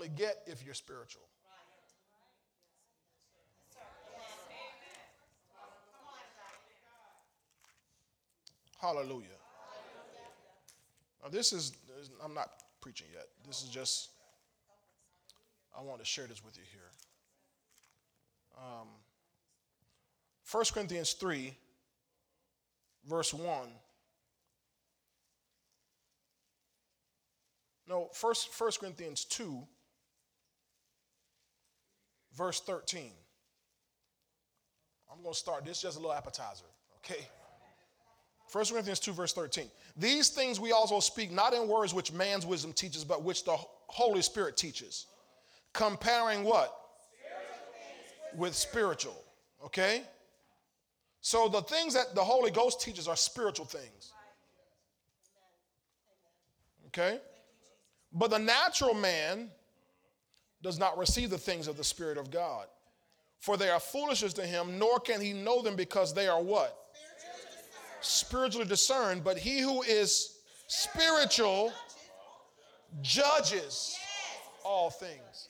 only get if you're spiritual. Hallelujah. Now, this is, I'm not preaching yet. This is just, I want to share this with you here. Um, 1 Corinthians 3, verse 1. No, first, 1 Corinthians 2, verse 13. I'm going to start this just a little appetizer, okay? 1 Corinthians 2, verse 13. These things we also speak not in words which man's wisdom teaches, but which the Holy Spirit teaches. Comparing what? Spiritual with spiritual. Okay? So the things that the Holy Ghost teaches are spiritual things. Okay? But the natural man does not receive the things of the Spirit of God, for they are foolishness to him, nor can he know them because they are what? spiritually discerned, but he who is spiritual judges all things.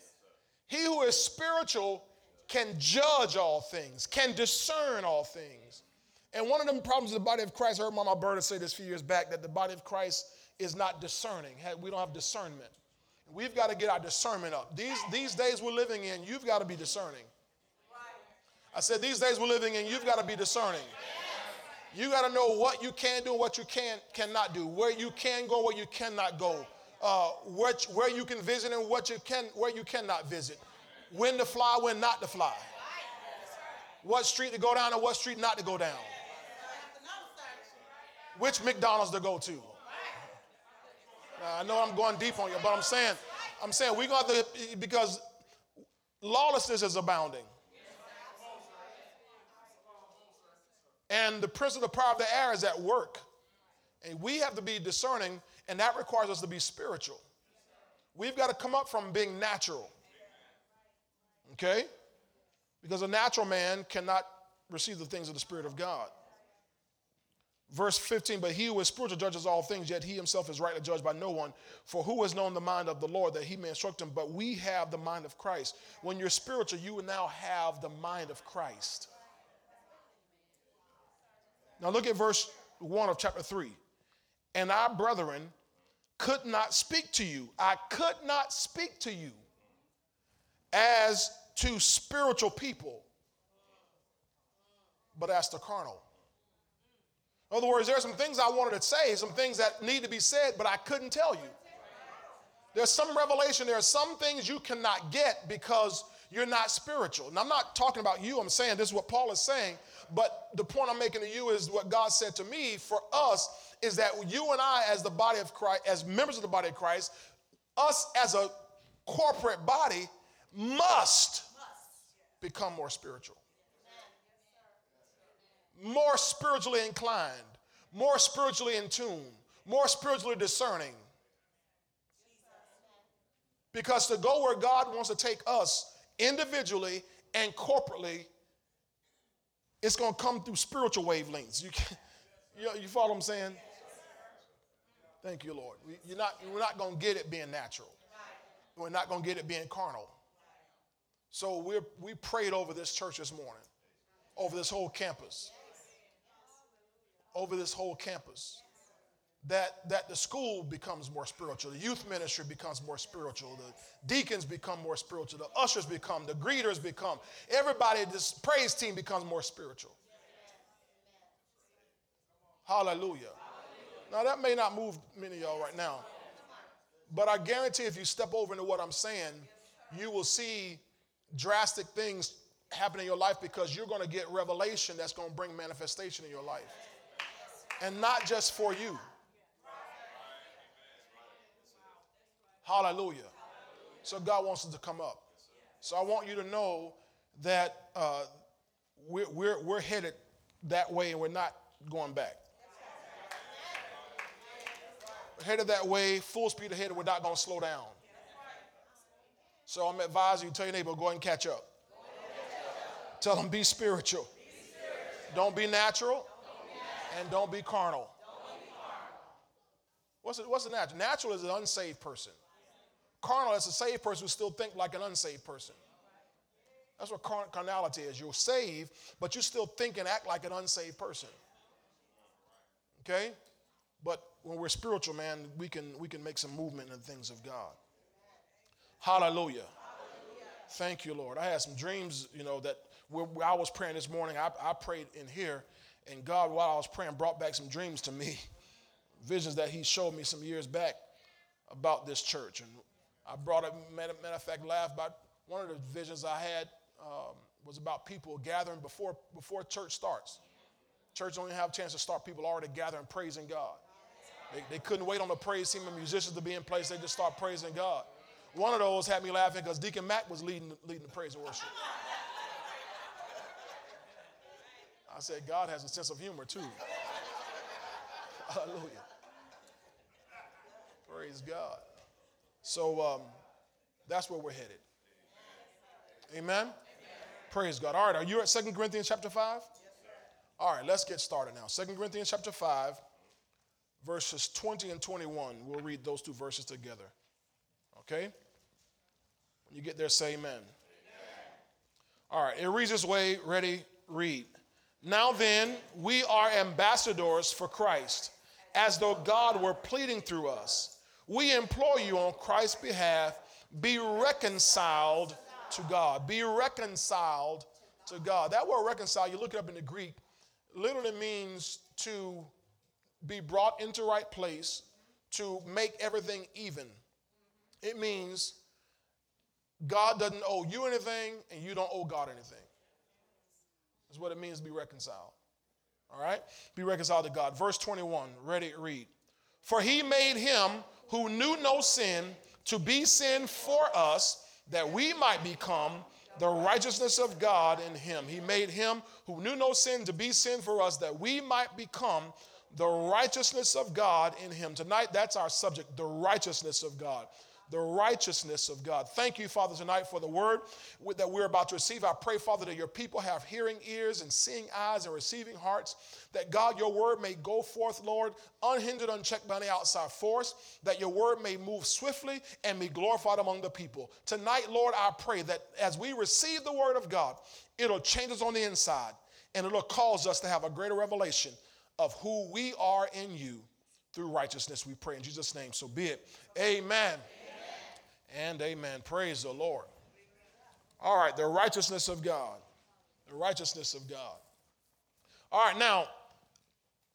He who is spiritual can judge all things, can discern all things. And one of the problems of the body of Christ, I heard Mama Berta say this a few years back, that the body of Christ is not discerning. We don't have discernment. We've got to get our discernment up. These, these days we're living in, you've got to be discerning. I said, these days we're living in, you've got to be discerning. You got to know what you can do and what you can cannot do, where you can go, where you cannot go, uh, which, where you can visit and what you can, where you cannot visit, when to fly, when not to fly, what street to go down and what street not to go down, which McDonald's to go to. I know I'm going deep on you, but I'm saying, I'm saying we got to because lawlessness is abounding. And the prince of the power of the air is at work. And we have to be discerning, and that requires us to be spiritual. We've got to come up from being natural. Okay? Because a natural man cannot receive the things of the Spirit of God. Verse 15, but he who is spiritual judges all things, yet he himself is rightly judged by no one. For who has known the mind of the Lord that he may instruct him? But we have the mind of Christ. When you're spiritual, you now have the mind of Christ. Now look at verse 1 of chapter 3. And our brethren could not speak to you. I could not speak to you as to spiritual people, but as to carnal. In other words, there are some things I wanted to say, some things that need to be said, but I couldn't tell you. There's some revelation, there are some things you cannot get because you're not spiritual. And I'm not talking about you, I'm saying this is what Paul is saying. But the point I'm making to you is what God said to me for us is that you and I, as the body of Christ, as members of the body of Christ, us as a corporate body must become more spiritual, more spiritually inclined, more spiritually in tune, more spiritually discerning. Because to go where God wants to take us individually and corporately it's going to come through spiritual wavelengths. You, you, you follow what I'm saying? Thank you, Lord. We, you're not, we're not going to get it being natural. We're not going to get it being carnal. So we we prayed over this church this morning, over this whole campus, over this whole campus that, that the school becomes more spiritual, the youth ministry becomes more spiritual, the deacons become more spiritual, the ushers become, the greeters become, everybody, this praise team becomes more spiritual. Hallelujah. Now, that may not move many of y'all right now, but I guarantee if you step over into what I'm saying, you will see drastic things happen in your life because you're going to get revelation that's going to bring manifestation in your life. And not just for you. Hallelujah. So God wants us to come up. So I want you to know that uh, we're, we're, we're headed that way and we're not going back. We're headed that way, full speed ahead, we're not going to slow down. So I'm advising you, tell your neighbor, go ahead and catch up. Tell them, be spiritual. Don't be natural, and don't be carnal. What's, it, what's the natural? Natural is an unsaved person. Carnal is a saved person who still think like an unsaved person. That's what carnality is. You're saved, but you still think and act like an unsaved person. Okay? But when we're spiritual, man, we can we can make some movement in the things of God. Hallelujah. Hallelujah. Thank you, Lord. I had some dreams, you know, that I was praying this morning. I, I prayed in here, and God, while I was praying, brought back some dreams to me, visions that He showed me some years back about this church. And I brought it, matter, matter of fact, laugh about one of the visions I had um, was about people gathering before, before church starts. Church only have a chance to start, people already gathering, praising God. They, they couldn't wait on the praise team and musicians to be in place. They just start praising God. One of those had me laughing because Deacon Mack was leading, leading the praise and worship. I said, God has a sense of humor too. Hallelujah. Praise God. So um, that's where we're headed. Amen? Amen? Praise God. All right, are you at Second Corinthians chapter 5? Yes, All right, let's get started now. Second Corinthians chapter 5, verses 20 and 21. We'll read those two verses together. Okay? When you get there, say amen. amen. All right, it reads this way. Ready? Read. Now then, we are ambassadors for Christ, as though God were pleading through us. We implore you on Christ's behalf, be reconciled to God. Be reconciled to God. That word reconcile, you look it up in the Greek, literally means to be brought into right place, to make everything even. It means God doesn't owe you anything and you don't owe God anything. That's what it means to be reconciled. All right? Be reconciled to God. Verse 21, ready, read. For he made him who knew no sin to be sin for us that we might become the righteousness of God in him. He made him who knew no sin to be sin for us that we might become the righteousness of God in him. Tonight, that's our subject the righteousness of God the righteousness of God. Thank you, Father, tonight for the word that we're about to receive. I pray, Father, that your people have hearing ears and seeing eyes and receiving hearts, that God, your word may go forth, Lord, unhindered, unchecked by any outside force, that your word may move swiftly and be glorified among the people. Tonight, Lord, I pray that as we receive the word of God, it'll change us on the inside and it'll cause us to have a greater revelation of who we are in you through righteousness, we pray in Jesus' name. So be it. Amen and amen. Praise the Lord. All right, the righteousness of God. The righteousness of God. All right, now,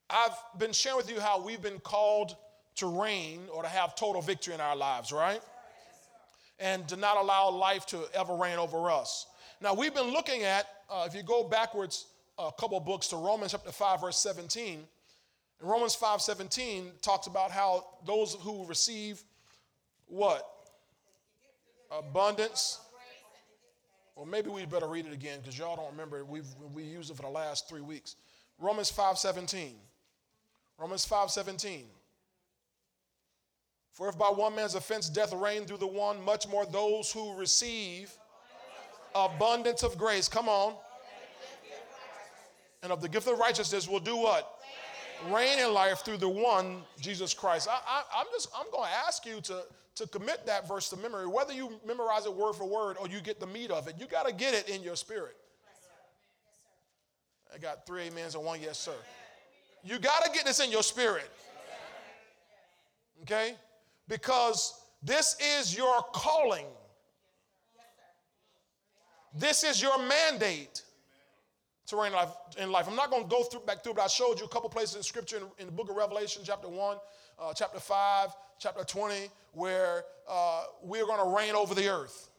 I've been sharing with you how we've been called to reign or to have total victory in our lives, right? And to not allow life to ever reign over us. Now, we've been looking at, uh, if you go backwards a couple books to Romans chapter 5, verse 17, Romans 5 17 talks about how those who receive what? Abundance. Well, maybe we better read it again because y'all don't remember. We've we used it for the last three weeks. Romans 5:17. Romans 5:17. For if by one man's offense death reigned through the one, much more those who receive abundance of grace. Come on. And of the gift of righteousness will do what? Reign in life through the one, Jesus Christ. I, I'm just I'm going to ask you to to commit that verse to memory, whether you memorize it word for word or you get the meat of it, you got to get it in your spirit. I got three amens and one yes, sir. You got to get this in your spirit. Okay? Because this is your calling. This is your mandate to reign life, in life. I'm not going to go through, back through, but I showed you a couple places in Scripture in, in the book of Revelation, chapter 1, uh, chapter 5, chapter 20, where uh, we're going to reign over the earth.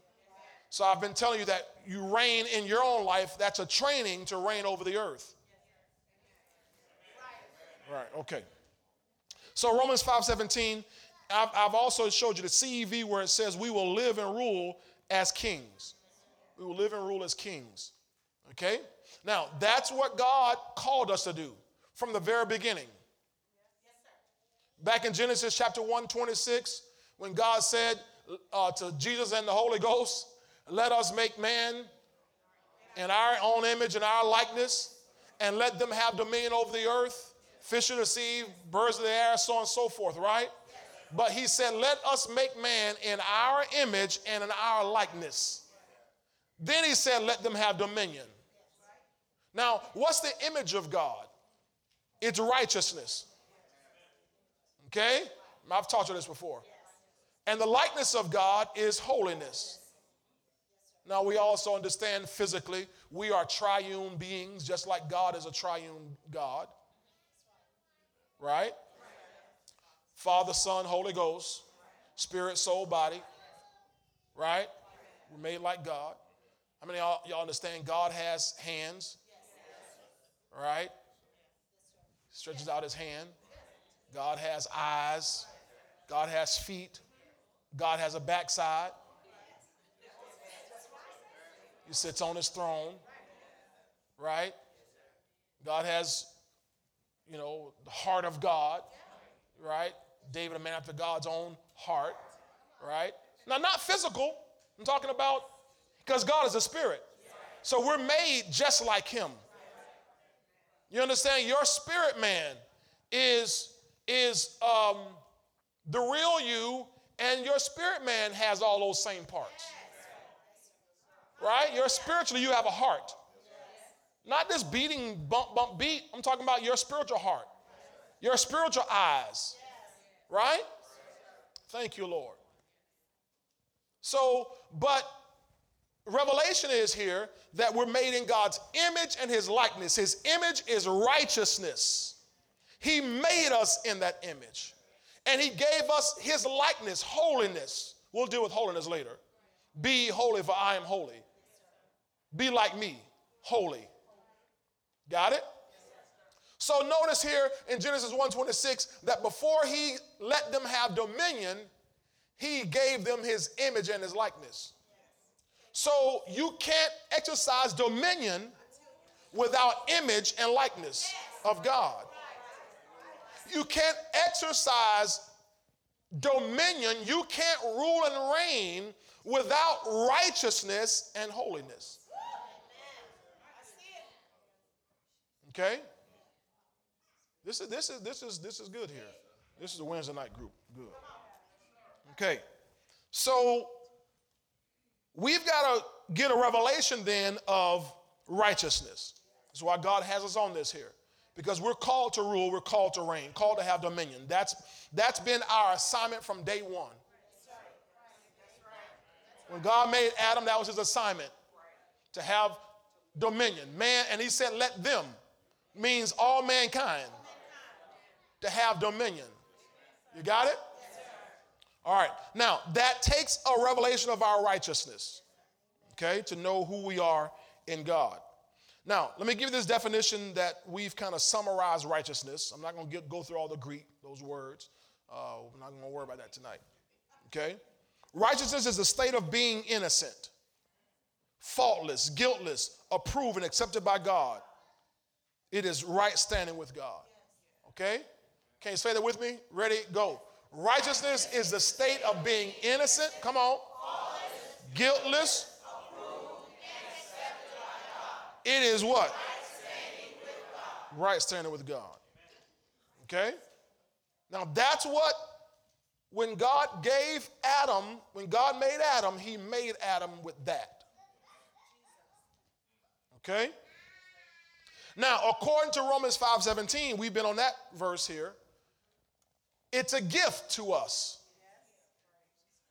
So I've been telling you that you reign in your own life. That's a training to reign over the earth. Right, okay. So Romans 5.17, I've, I've also showed you the CEV where it says we will live and rule as kings. We will live and rule as kings. Okay? Now, that's what God called us to do from the very beginning. Back in Genesis chapter 1, 26, when God said uh, to Jesus and the Holy Ghost, Let us make man in our own image and our likeness, and let them have dominion over the earth, fish of the sea, birds of the air, so on and so forth, right? But he said, Let us make man in our image and in our likeness. Then he said, Let them have dominion. Now, what's the image of God? It's righteousness. Okay? I've taught you this before. And the likeness of God is holiness. Now, we also understand physically we are triune beings, just like God is a triune God. Right? Father, Son, Holy Ghost, spirit, soul, body. Right? We're made like God. How many y'all, y'all understand God has hands? Right? Stretches out his hand. God has eyes. God has feet. God has a backside. He sits on his throne, right? God has, you know, the heart of God, right? David, a man after God's own heart, right? Now, not physical. I'm talking about because God is a spirit. So we're made just like him. You understand? Your spirit man is, is um, the real you, and your spirit man has all those same parts. Right? You're spiritually, you have a heart. Not this beating bump, bump, beat. I'm talking about your spiritual heart, your spiritual eyes. Right? Thank you, Lord. So, but revelation is here that we're made in God's image and his likeness. His image is righteousness. He made us in that image. And he gave us his likeness, holiness. We'll deal with holiness later. Be holy, for I am holy. Be like me, holy. Got it? So notice here in Genesis 1:26 that before he let them have dominion, he gave them his image and his likeness. So you can't exercise dominion without image and likeness of God. You can't exercise dominion, you can't rule and reign without righteousness and holiness. Okay? This is this is this is this is good here. This is a Wednesday night group. Good. Okay. So we've got to get a revelation then of righteousness. That's why God has us on this here. Because we're called to rule, we're called to reign, called to have dominion. That's that's been our assignment from day one. When God made Adam, that was his assignment to have dominion. Man, and he said, let them means all mankind to have dominion. You got it? All right. Now, that takes a revelation of our righteousness, okay, to know who we are in God. Now, let me give you this definition that we've kind of summarized righteousness. I'm not going to go through all the Greek, those words. Uh, I'm not going to worry about that tonight. Okay? Righteousness is the state of being innocent, faultless, guiltless, approved, and accepted by God. It is right standing with God. Okay? Can you say that with me? Ready? Go. Righteousness is the state of being innocent. Come on. Guiltless. It is what? Right standing with God. Okay? Now that's what, when God gave Adam, when God made Adam, he made Adam with that. Okay? Now, according to Romans 5:17, we've been on that verse here. It's a gift to us.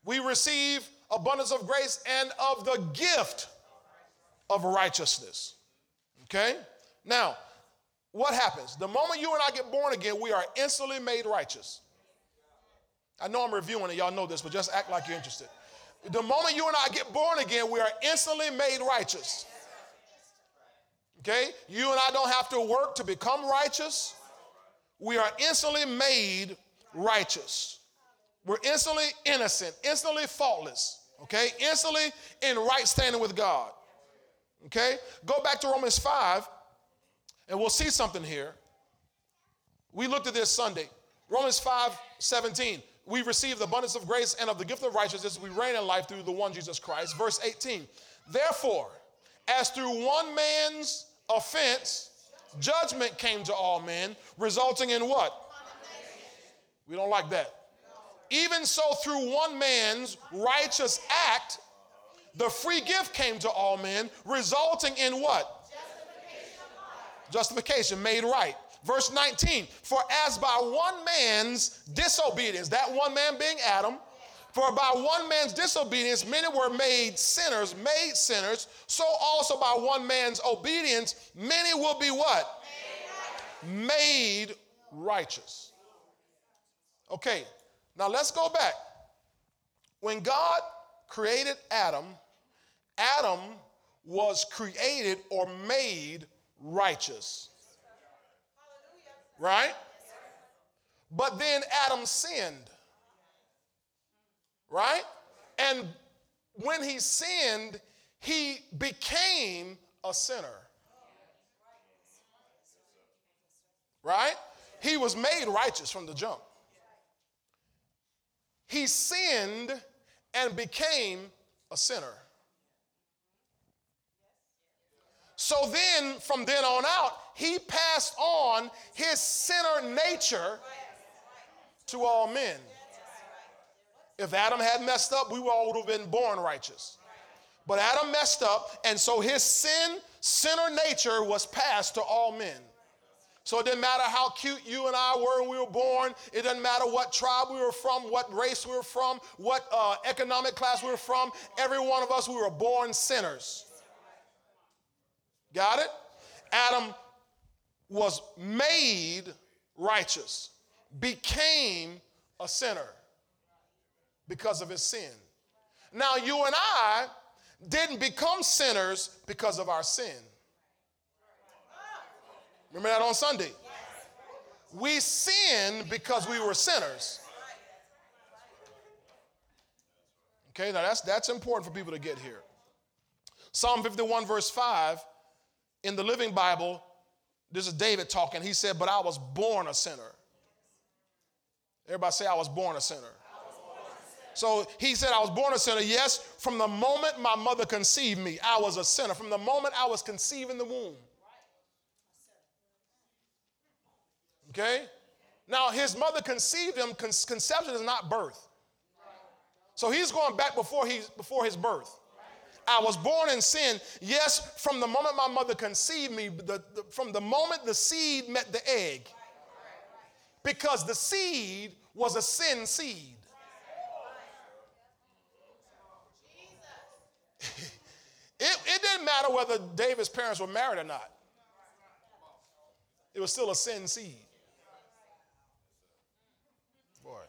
We receive abundance of grace and of the gift of righteousness. Okay? Now, what happens? The moment you and I get born again, we are instantly made righteous. I know I'm reviewing it, y'all know this, but just act like you're interested. The moment you and I get born again, we are instantly made righteous. Okay? You and I don't have to work to become righteous. We are instantly made righteous. We're instantly innocent, instantly faultless. Okay? Instantly in right standing with God. Okay? Go back to Romans 5 and we'll see something here. We looked at this Sunday. Romans 5 17. We receive the abundance of grace and of the gift of righteousness. We reign in life through the one Jesus Christ. Verse 18. Therefore, as through one man's offense, judgment came to all men, resulting in what? We don't like that. Even so, through one man's righteous act, the free gift came to all men, resulting in what? Justification, Justification made right. Verse 19, for as by one man's disobedience, that one man being Adam, for by one man's disobedience, many were made sinners, made sinners, so also by one man's obedience, many will be what? Made, made righteous. Okay, now let's go back. When God created Adam, Adam was created or made righteous. Right? But then Adam sinned. Right? And when he sinned, he became a sinner. Right? He was made righteous from the jump. He sinned and became a sinner. So then, from then on out, he passed on his sinner nature to all men. If Adam had messed up, we all would have been born righteous. But Adam messed up, and so his sin, sinner nature was passed to all men. So it didn't matter how cute you and I were when we were born. It doesn't matter what tribe we were from, what race we were from, what uh, economic class we were from. Every one of us, we were born sinners. Got it? Adam was made righteous, became a sinner because of his sin. Now, you and I didn't become sinners because of our sin. Remember that on Sunday? We sinned because we were sinners. Okay, now that's, that's important for people to get here. Psalm 51, verse 5, in the Living Bible, this is David talking. He said, But I was born a sinner. Everybody say, I was born a sinner. So he said, I was born a sinner. Yes, from the moment my mother conceived me, I was a sinner. From the moment I was conceived in the womb. Okay? Now, his mother conceived him. Con- conception is not birth. So he's going back before, he, before his birth. I was born in sin. Yes, from the moment my mother conceived me, the, the, from the moment the seed met the egg, because the seed was a sin seed. it, it didn't matter whether David's parents were married or not, it was still a sin seed. Boy.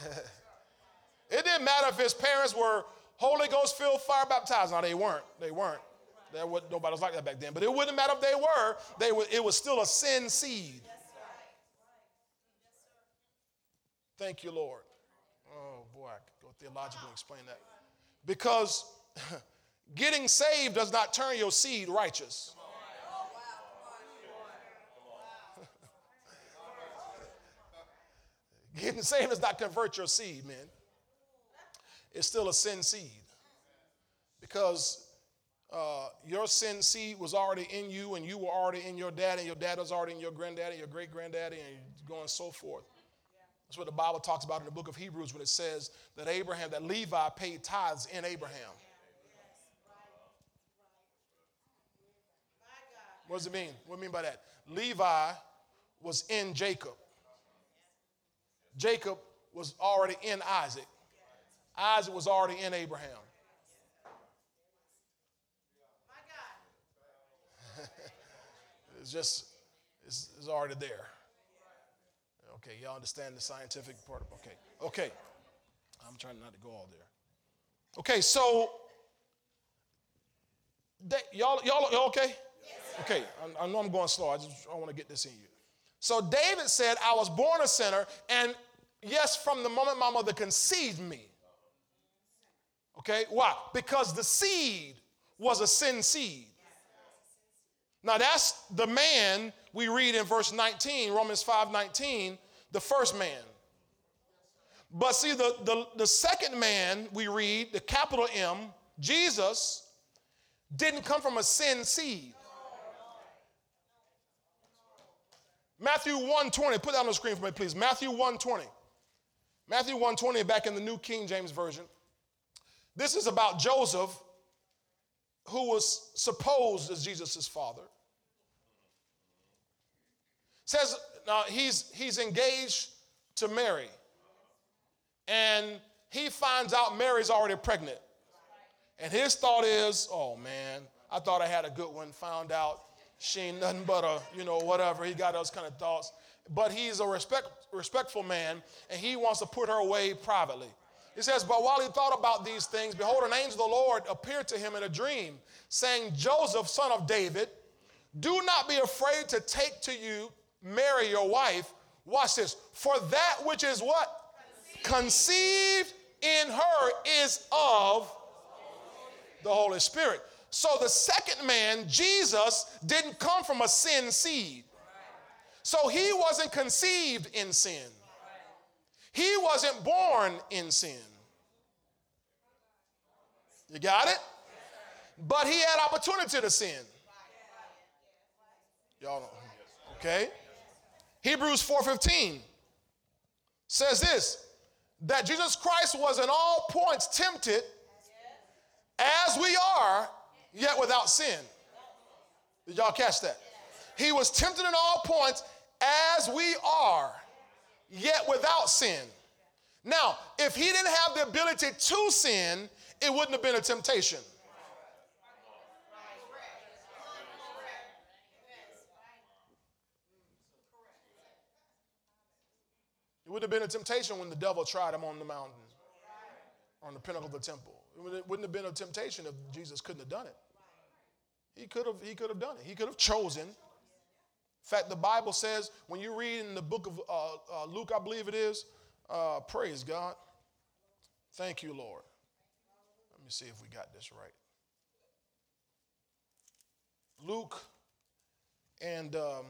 it didn't matter if his parents were Holy Ghost filled, fire baptized. No, they weren't. They weren't. There was, nobody was like that back then. But it wouldn't matter if they were. They were it was still a sin seed. Thank you, Lord. Oh boy, I could go theologically explain that. Because getting saved does not turn your seed righteous. Getting saved does not convert your seed, man. It's still a sin seed. Because uh, your sin seed was already in you and you were already in your dad and your dad was already in your granddaddy your great granddaddy and going so forth. That's what the bible talks about in the book of hebrews when it says that abraham that levi paid tithes in abraham. What does it mean? What do you mean by that? Levi was in jacob jacob was already in isaac Isaac was already in Abraham. it's just, it's, it's, already there. Okay, y'all understand the scientific part okay. Okay. I'm trying not to go all there. Okay, so y'all, y'all, y'all okay? Yes, okay, I, I, know I'm going slow. I just I want to get this in you. So David said, I was born a sinner, and yes, from the moment my mother conceived me, Okay, why? Because the seed was a sin seed. Now that's the man we read in verse 19, Romans 5 19, the first man. But see, the, the, the second man we read, the capital M, Jesus, didn't come from a sin seed. Matthew 1:20, put that on the screen for me, please. Matthew 1:20. Matthew 120 back in the New King James Version. This is about Joseph, who was supposed as Jesus' father. says now he's he's engaged to Mary. And he finds out Mary's already pregnant. And his thought is, oh man, I thought I had a good one. Found out she ain't nothing but a, you know, whatever. He got those kind of thoughts. But he's a respect, respectful man, and he wants to put her away privately. He says, But while he thought about these things, behold, an angel of the Lord appeared to him in a dream, saying, Joseph, son of David, do not be afraid to take to you Mary, your wife. Watch this. For that which is what? Conceived, Conceived in her is of the Holy Spirit. So the second man, Jesus, didn't come from a sin seed. So he wasn't conceived in sin. He wasn't born in sin. You got it? But he had opportunity to sin. Y'all know. Okay? Hebrews 4:15 says this that Jesus Christ was in all points tempted as we are, yet without sin. Did y'all catch that? He was tempted in all points as we are, yet without sin. Now, if he didn't have the ability to sin, it wouldn't have been a temptation. It would have been a temptation when the devil tried him on the mountain, on the pinnacle of the temple. It wouldn't have been a temptation if Jesus couldn't have done it. He could have, he could have done it. He could have chosen. In fact, the Bible says, when you read in the book of uh, uh, Luke, I believe it is, uh, praise God. Thank you, Lord. Let me see if we got this right. Luke and um,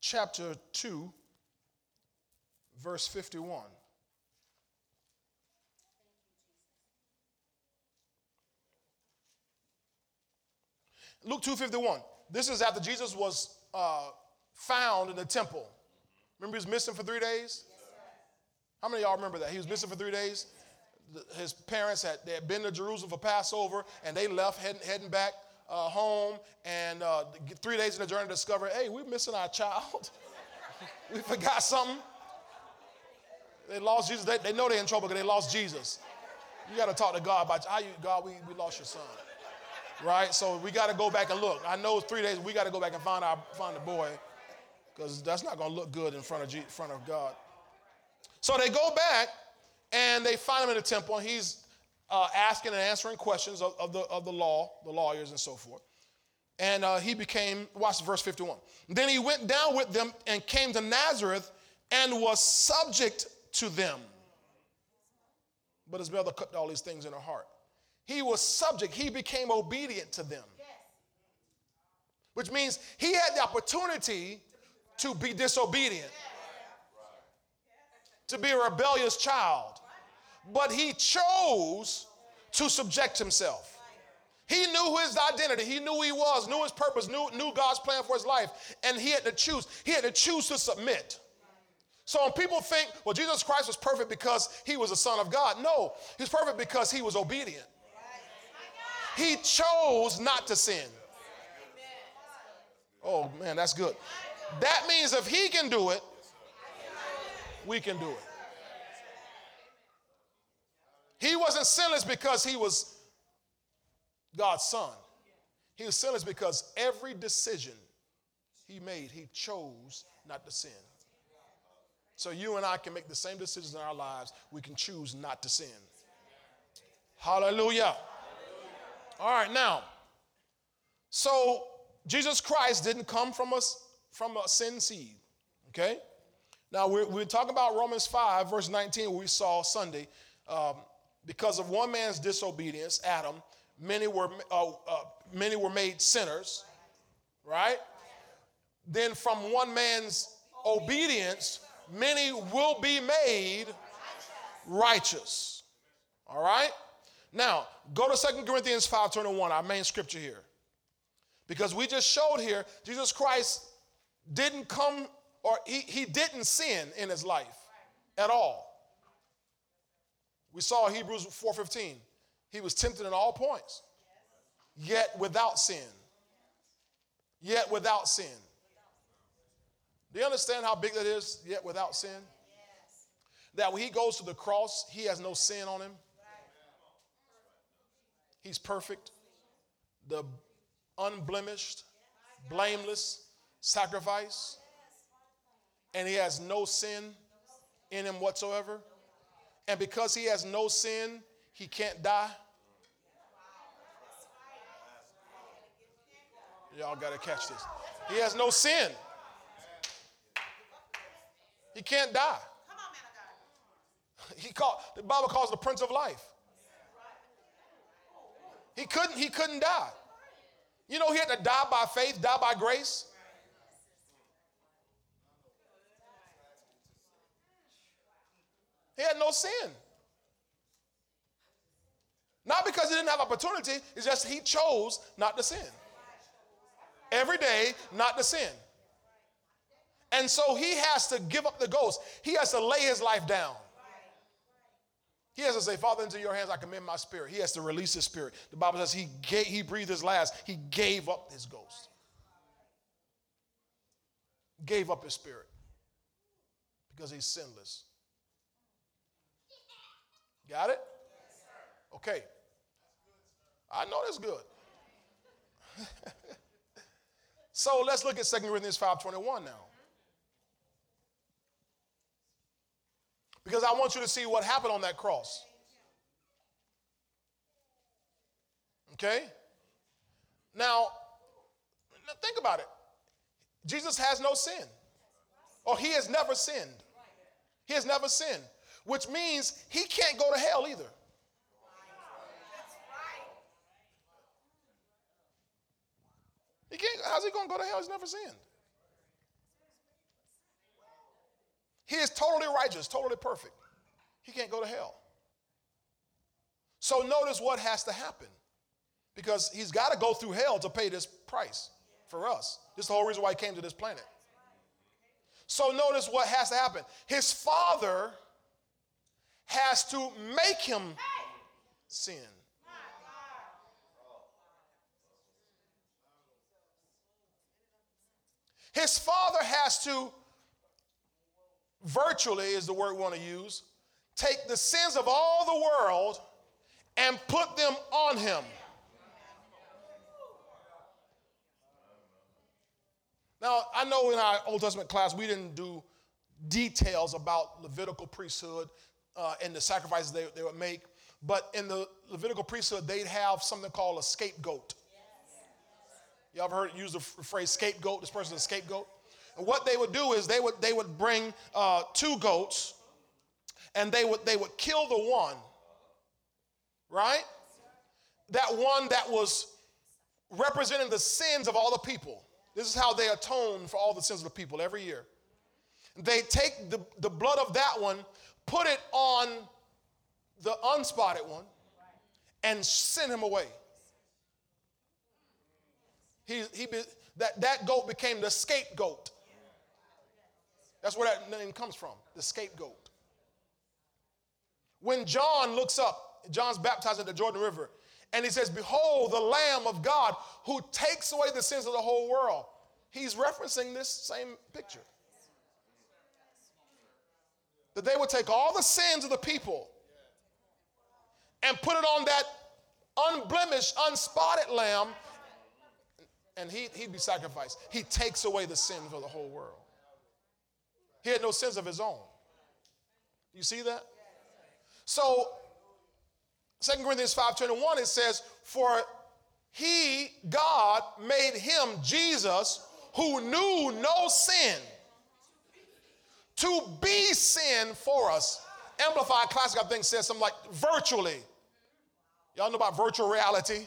chapter 2, verse 51. Luke 2.51. This is after Jesus was uh, found in the temple. Remember he was missing for three days? How many of y'all remember that? He was missing for three days. His parents had, they had been to Jerusalem for Passover and they left heading, heading back uh, home. And uh, three days in the journey discovered, hey, we're missing our child. we forgot something. They lost Jesus. They, they know they're in trouble because they lost Jesus. You got to talk to God about you, God, we, we lost your son right? So we got to go back and look. I know three days we got to go back and find our find the boy, because that's not going to look good in front of G, front of God. So they go back and they find him in the temple, and he's uh, asking and answering questions of, of, the of the law, the lawyers, and so forth. And uh, he became, watch verse 51. Then he went down with them and came to Nazareth and was subject to them. But his mother kept all these things in her heart. He was subject, he became obedient to them. Which means he had the opportunity to be disobedient, to be a rebellious child, but he chose to subject himself. He knew his identity. He knew who he was, knew his purpose, knew, knew God's plan for his life, and he had to choose. He had to choose to submit. So when people think, well, Jesus Christ was perfect because he was a son of God, no, he's perfect because he was obedient. He chose not to sin. Oh man, that's good. That means if he can do it, we can do it. He wasn't sinless because he was God's son. He was sinless because every decision he made, he chose not to sin. So you and I can make the same decisions in our lives. We can choose not to sin. Hallelujah. All right, now, so Jesus Christ didn't come from us from a sin seed. Okay? Now we're, we're talking about Romans 5, verse 19, we saw Sunday. Um, because of one man's disobedience, Adam, many were uh, uh, many were made sinners, right? Then from one man's obedience, many will be made righteous. All right? Now, go to Second Corinthians 5:21, our main scripture here. Because we just showed here, Jesus Christ didn't come or he, he didn't sin in his life at all. We saw Hebrews 4:15. He was tempted in all points, yet without sin. Yet without sin. Do you understand how big that is? Yet without sin? That when he goes to the cross, he has no sin on him. He's perfect. The unblemished, blameless sacrifice. And he has no sin in him whatsoever. And because he has no sin, he can't die. Y'all got to catch this. He has no sin. He can't die. He called, the Bible calls the Prince of Life. He couldn't, he couldn't die. You know, he had to die by faith, die by grace. He had no sin. Not because he didn't have opportunity, it's just he chose not to sin. Every day, not to sin. And so he has to give up the ghost. He has to lay his life down. He has to say, Father, into your hands I commend my spirit. He has to release his spirit. The Bible says he, gave, he breathed his last. He gave up his ghost. Gave up his spirit because he's sinless. Got it? Okay. I know that's good. so let's look at 2 Corinthians 5.21 now. Because I want you to see what happened on that cross. Okay? Now, think about it. Jesus has no sin, or he has never sinned. He has never sinned, which means he can't go to hell either. He can't, how's he going to go to hell? He's never sinned. He is totally righteous, totally perfect. He can't go to hell. So notice what has to happen because he's got to go through hell to pay this price for us. This is the whole reason why he came to this planet. So notice what has to happen. His father has to make him sin. His father has to virtually is the word we want to use, take the sins of all the world and put them on him. Now, I know in our Old Testament class we didn't do details about Levitical priesthood uh, and the sacrifices they, they would make, but in the Levitical priesthood, they'd have something called a scapegoat. Y'all ever heard use the phrase scapegoat? This person's a scapegoat. And what they would do is they would, they would bring uh, two goats and they would, they would kill the one, right? That one that was representing the sins of all the people. This is how they atone for all the sins of the people every year. They take the, the blood of that one, put it on the unspotted one, and send him away. He, he, that, that goat became the scapegoat. That's where that name comes from, the scapegoat. When John looks up, John's baptized at the Jordan River, and he says, Behold, the Lamb of God who takes away the sins of the whole world. He's referencing this same picture. That they would take all the sins of the people and put it on that unblemished, unspotted lamb, and he, he'd be sacrificed. He takes away the sins of the whole world. He had no sins of his own. You see that? So 2 Corinthians 5:21 it says, "For he, God, made him Jesus, who knew no sin, to be sin for us." Amplified Classic, I think, says something like virtually. Y'all know about virtual reality?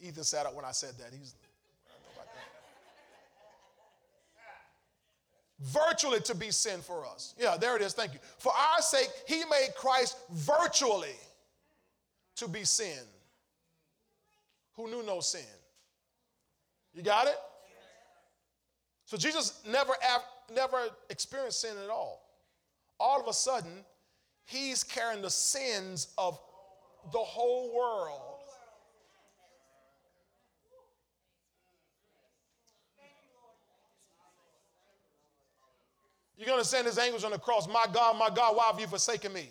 Ethan sat up when I said that. He's virtually to be sin for us. Yeah, there it is. Thank you. For our sake, he made Christ virtually to be sin, who knew no sin. You got it? So Jesus never, never experienced sin at all. All of a sudden, he's carrying the sins of the whole world. You're to send his angels on the cross. My God, my God, why have you forsaken me?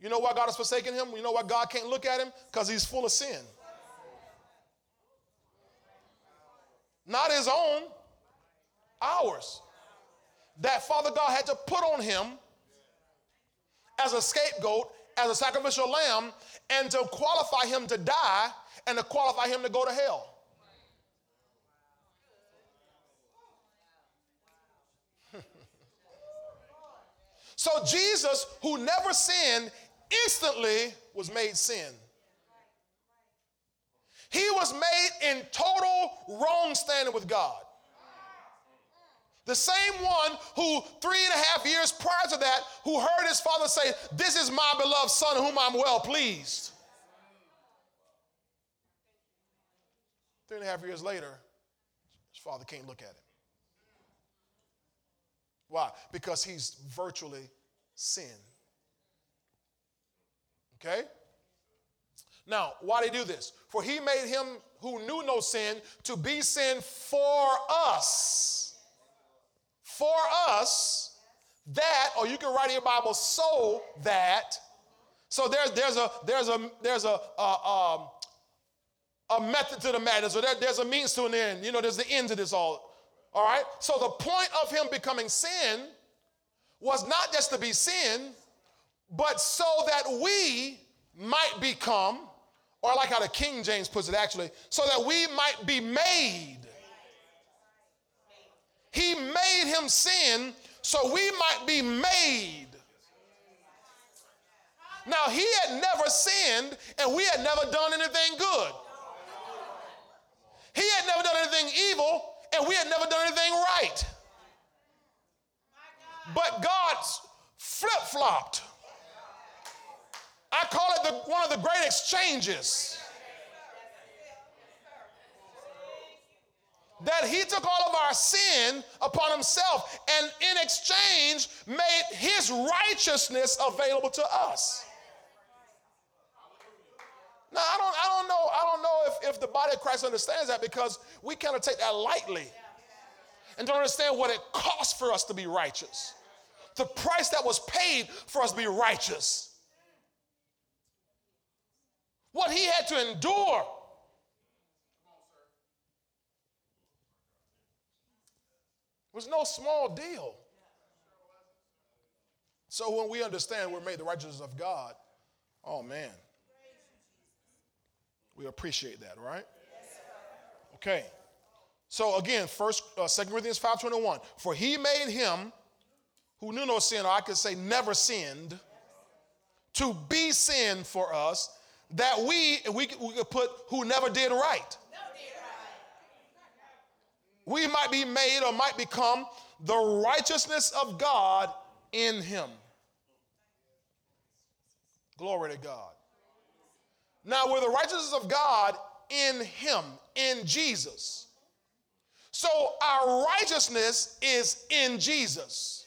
You know why God has forsaken him? You know why God can't look at him? Because he's full of sin. Not his own, ours. That Father God had to put on him as a scapegoat, as a sacrificial lamb, and to qualify him to die and to qualify him to go to hell. So Jesus, who never sinned, instantly was made sin. He was made in total wrong standing with God. The same one who three and a half years prior to that, who heard his father say, This is my beloved son whom I'm well pleased. Three and a half years later, his father can't look at him. Why? Because he's virtually sin. Okay? Now, why did he do this? For he made him who knew no sin to be sin for us. For us, that, or you can write in your Bible, so that. So there's there's a there's a there's a a, um, a method to the madness, or there, there's a means to an end. You know, there's the end to this all. All right. So the point of him becoming sin was not just to be sin, but so that we might become, or I like how the King James puts it actually, so that we might be made. He made him sin so we might be made. Now, he had never sinned and we had never done anything good. He had never done anything evil and we had never done anything right. But God's flip flopped. I call it the, one of the great exchanges. That he took all of our sin upon himself and in exchange made his righteousness available to us. Now, I don't, I don't know, I don't know if, if the body of Christ understands that because we kind of take that lightly and don't understand what it costs for us to be righteous. The price that was paid for us to be righteous. What he had to endure. was no small deal. So when we understand we're made the righteousness of God, oh man, we appreciate that, right? Okay. So again, first uh, 2 Corinthians 5:21. For he made him who knew no sin, or I could say never sinned, to be sin for us, that we, we, we could put who never did right. We might be made or might become the righteousness of God in him. Glory to God. Now, we're the righteousness of God in him, in Jesus. So, our righteousness is in Jesus.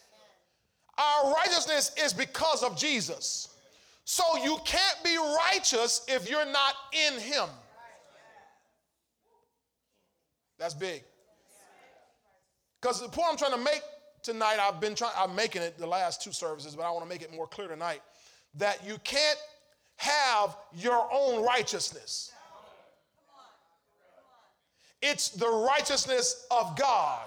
Our righteousness is because of Jesus. So you can't be righteous if you're not in Him. That's big. Because the point I'm trying to make tonight, I've been trying, I'm making it the last two services, but I want to make it more clear tonight that you can't have your own righteousness. It's the righteousness of God.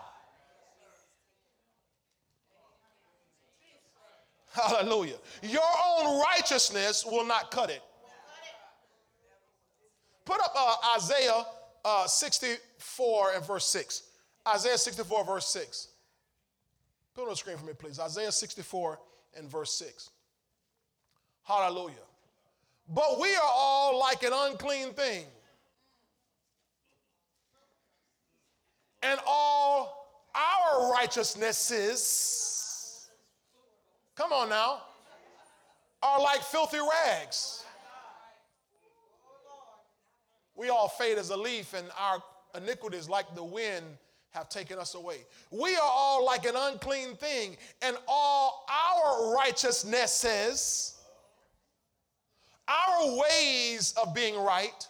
Hallelujah. Your own righteousness will not cut it. Put up uh, Isaiah uh, 64 and verse 6. Isaiah 64, verse 6. Put on the screen for me, please. Isaiah 64 and verse 6. Hallelujah. But we are all like an unclean thing. And all our righteousnesses Come on now. Are like filthy rags. We all fade as a leaf, and our iniquities, like the wind, have taken us away. We are all like an unclean thing, and all our righteousnesses, our ways of being right,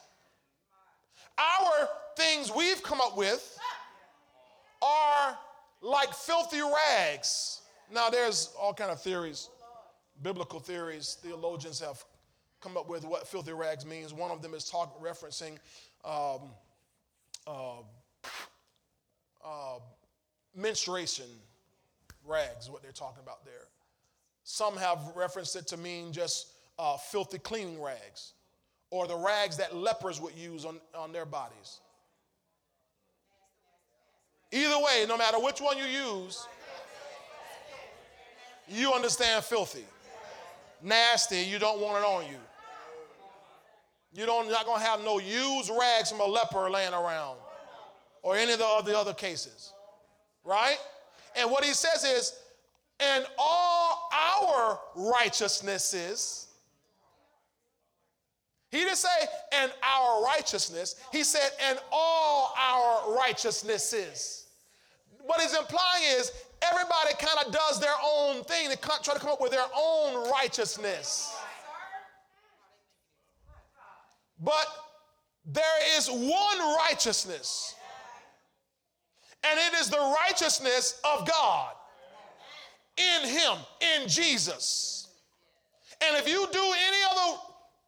our things we've come up with are like filthy rags. Now, there's all kind of theories, biblical theories. Theologians have come up with what filthy rags means. One of them is talk referencing um, uh, uh, menstruation rags, what they're talking about there. Some have referenced it to mean just uh, filthy cleaning rags or the rags that lepers would use on, on their bodies. Either way, no matter which one you use, you understand filthy. Nasty, you don't want it on you. You don't, not to have no used rags from a leper laying around or any of the, of the other cases. Right? And what he says is, and all our righteousnesses, he didn't say, and our righteousness. He said, and all our righteousnesses. What he's implying is everybody kind of does their own thing. They try to come up with their own righteousness. But there is one righteousness, and it is the righteousness of God in Him, in Jesus. And if you do any other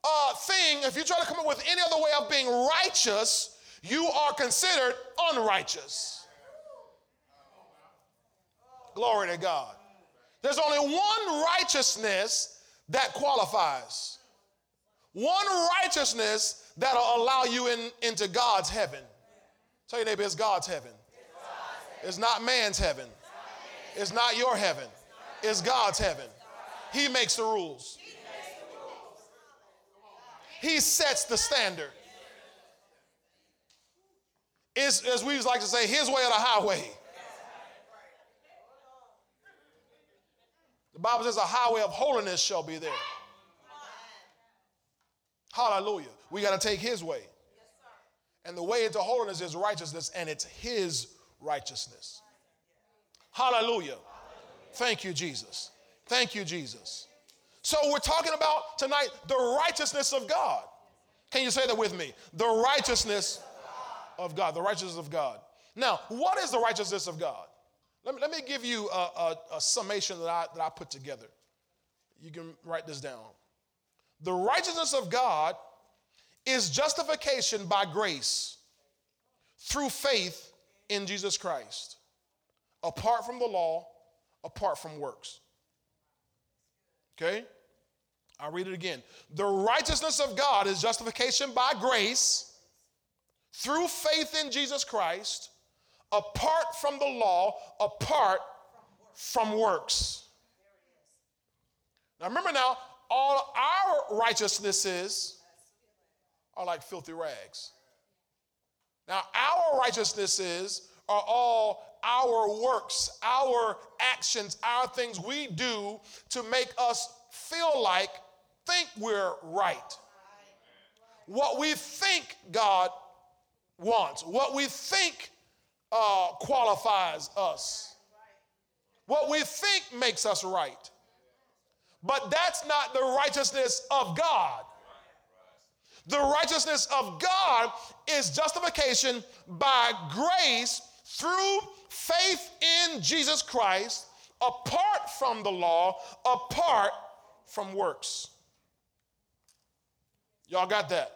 uh, thing, if you try to come up with any other way of being righteous, you are considered unrighteous. Glory to God. There's only one righteousness that qualifies. One righteousness that'll allow you in, into God's heaven. Tell your neighbor, it's God's heaven. It's not man's heaven. It's not your heaven. It's God's heaven. He makes the rules. He sets the standard. It's, as we like to say, his way or the highway. Bible says a highway of holiness shall be there. Hallelujah. We got to take his way. And the way into holiness is righteousness, and it's his righteousness. Hallelujah. Thank you, Jesus. Thank you, Jesus. So we're talking about tonight the righteousness of God. Can you say that with me? The righteousness of God. The righteousness of God. Now, what is the righteousness of God? Let me, let me give you a, a, a summation that I, that I put together. You can write this down. The righteousness of God is justification by grace through faith in Jesus Christ, apart from the law, apart from works. Okay? I'll read it again. The righteousness of God is justification by grace through faith in Jesus Christ, apart from the law, apart from works. Now remember now, all our righteousnesses are like filthy rags. Now, our righteousnesses are all our works, our actions, our things we do to make us feel like, think we're right. What we think God wants, what we think uh, qualifies us, what we think makes us right. But that's not the righteousness of God. The righteousness of God is justification by grace through faith in Jesus Christ, apart from the law, apart from works. Y'all got that?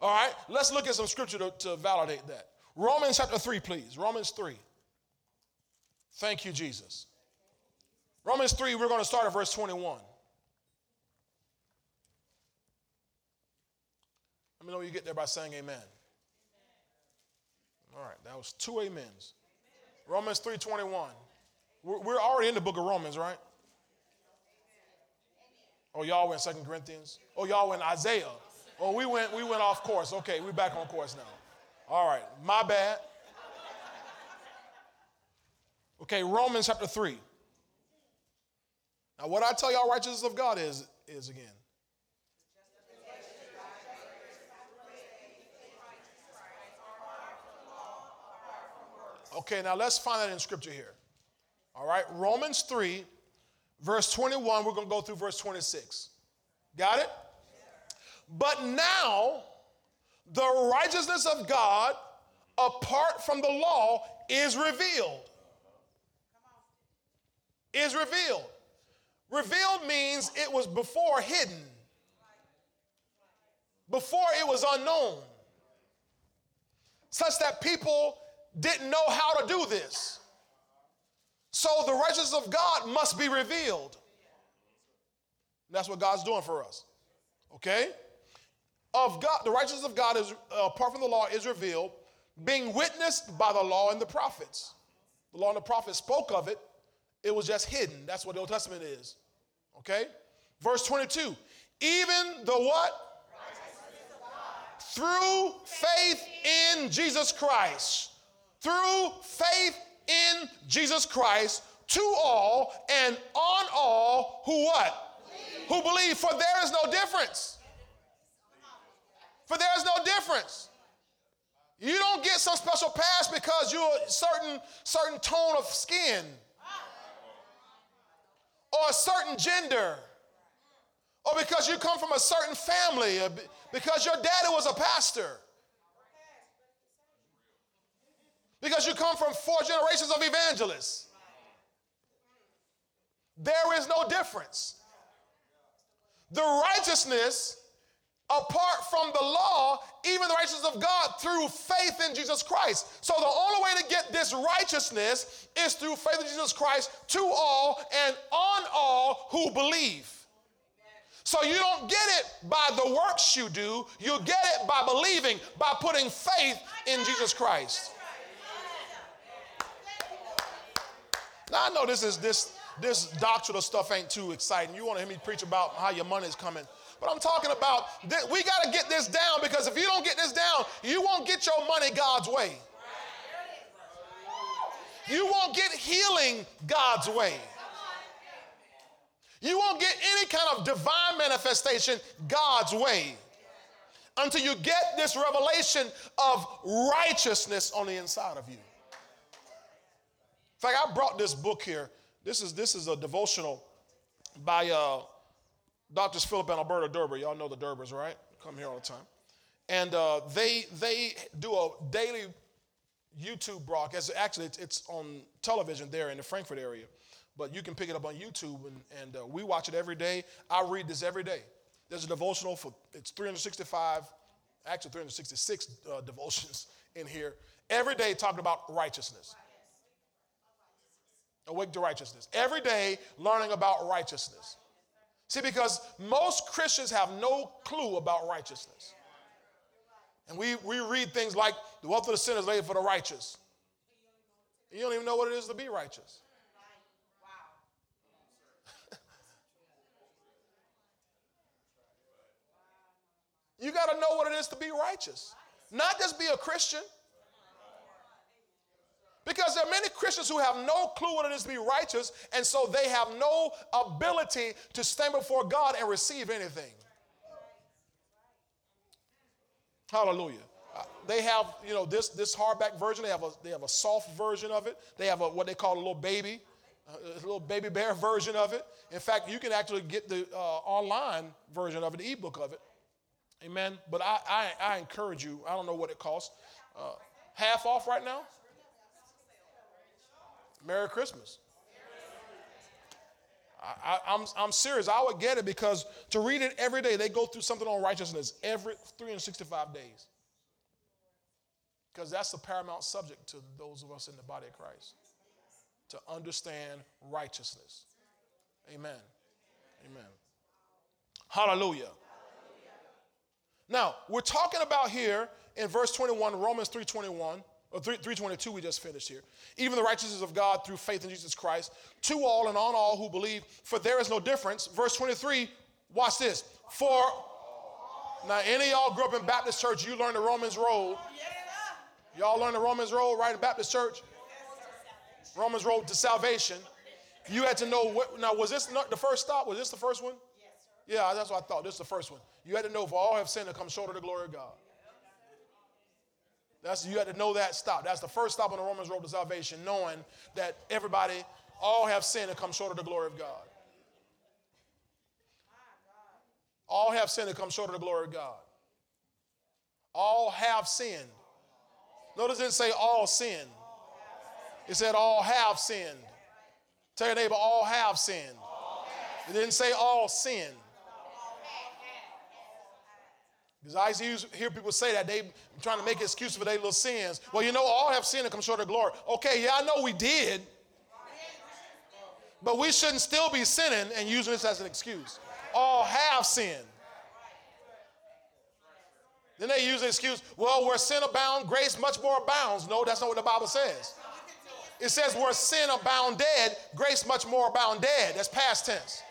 All right, let's look at some scripture to, to validate that. Romans chapter 3, please. Romans 3. Thank you, Jesus. Romans 3, we're going to start at verse 21. Let me know you get there by saying amen. All right, that was two amens. Romans 3:21. We're, we're already in the book of Romans, right? Oh, y'all went Second Corinthians. Oh, y'all went Isaiah. Oh, we went we went off course. Okay, we're back on course now. All right, my bad. Okay, Romans chapter 3. Now, what I tell y'all righteousness of God is, is again. Okay, now let's find that in scripture here. All right, Romans 3, verse 21, we're going to go through verse 26. Got it? But now, the righteousness of God apart from the law is revealed. Is revealed. Revealed means it was before hidden, before it was unknown, such that people didn't know how to do this. So the righteousness of God must be revealed. That's what God's doing for us. Okay? Of God, the righteousness of God is uh, apart from the law is revealed, being witnessed by the law and the prophets. The law and the prophets spoke of it. It was just hidden. That's what the Old Testament is. Okay? Verse 22. Even the what? Through faith in Jesus Christ. Through faith in Jesus Christ to all and on all who what? Believe. Who believe. For there is no difference. For there is no difference. You don't get some special pass because you're a certain, certain tone of skin or a certain gender or because you come from a certain family or because your daddy was a pastor because you come from four generations of evangelists. There is no difference. The righteousness apart from the law, even the righteousness of God through faith in Jesus Christ. So the only way to get this righteousness is through faith in Jesus Christ to all and on all who believe. So you don't get it by the works you do, you get it by believing, by putting faith in Jesus Christ. Now I know this is this this doctrinal stuff ain't too exciting. You want to hear me preach about how your money is coming. But I'm talking about that we got to get this down because if you don't get this down, you won't get your money God's way. You won't get healing God's way. You won't get any kind of divine manifestation God's way until you get this revelation of righteousness on the inside of you. In fact, I brought this book here. This is, this is a devotional by uh, Doctors Philip and Alberta Derber. Y'all know the Derbers, right? Come here all the time. And uh, they, they do a daily YouTube broadcast. Actually, it's, it's, on television there in the Frankfurt area, but you can pick it up on YouTube, and, and uh, we watch it every day. I read this every day. There's a devotional for it's 365, actually 366 uh, devotions in here every day talking about righteousness. Awake to righteousness. Every day learning about righteousness. See, because most Christians have no clue about righteousness. And we, we read things like the wealth of the sinner is laid for the righteous. You don't even know what it is to be righteous. you got to know what it is to be righteous, not just be a Christian. Because there are many Christians who have no clue what it is to be righteous, and so they have no ability to stand before God and receive anything. Hallelujah. Uh, they have, you know, this, this hardback version, they have, a, they have a soft version of it. They have a, what they call a little baby, uh, a little baby bear version of it. In fact, you can actually get the uh, online version of it, the ebook of it. Amen. But I, I, I encourage you, I don't know what it costs. Uh, half off right now? Merry Christmas. I, am I'm, I'm serious. I would get it because to read it every day, they go through something on righteousness every 365 days. Because that's the paramount subject to those of us in the body of Christ to understand righteousness. Amen. Amen. Hallelujah. Now, we're talking about here in verse 21, Romans 3:21, or 3, 322 we just finished here. Even the righteousness of God through faith in Jesus Christ to all and on all who believe, for there is no difference. Verse 23, watch this. For now, any of y'all grew up in Baptist church, you learned the Romans road. Y'all learned the Romans road, right, in Baptist church? Romans road to salvation. You had to know what, now, was this not the first stop? Was this the first one? Yeah, that's what I thought. This is the first one. You had to know for all have sinned and come short of the glory of God. That's you had to know that stop. That's the first stop on the Romans road to salvation, knowing that everybody, all have sinned and come short of the glory of God. All have sinned and come short of the glory of God. All have sinned. Notice it didn't say all sin. It said all have sinned. Tell your neighbor, all have sinned. It didn't say all sin. Because I hear people say that they trying to make excuses for their little sins. Well, you know, all have sinned and come short of glory. Okay, yeah, I know we did. But we shouldn't still be sinning and using this as an excuse. All have sinned. Then they use the excuse, well, where sin abound, grace much more abounds. No, that's not what the Bible says. It says where sin abound dead, grace much more abound dead. That's past tense.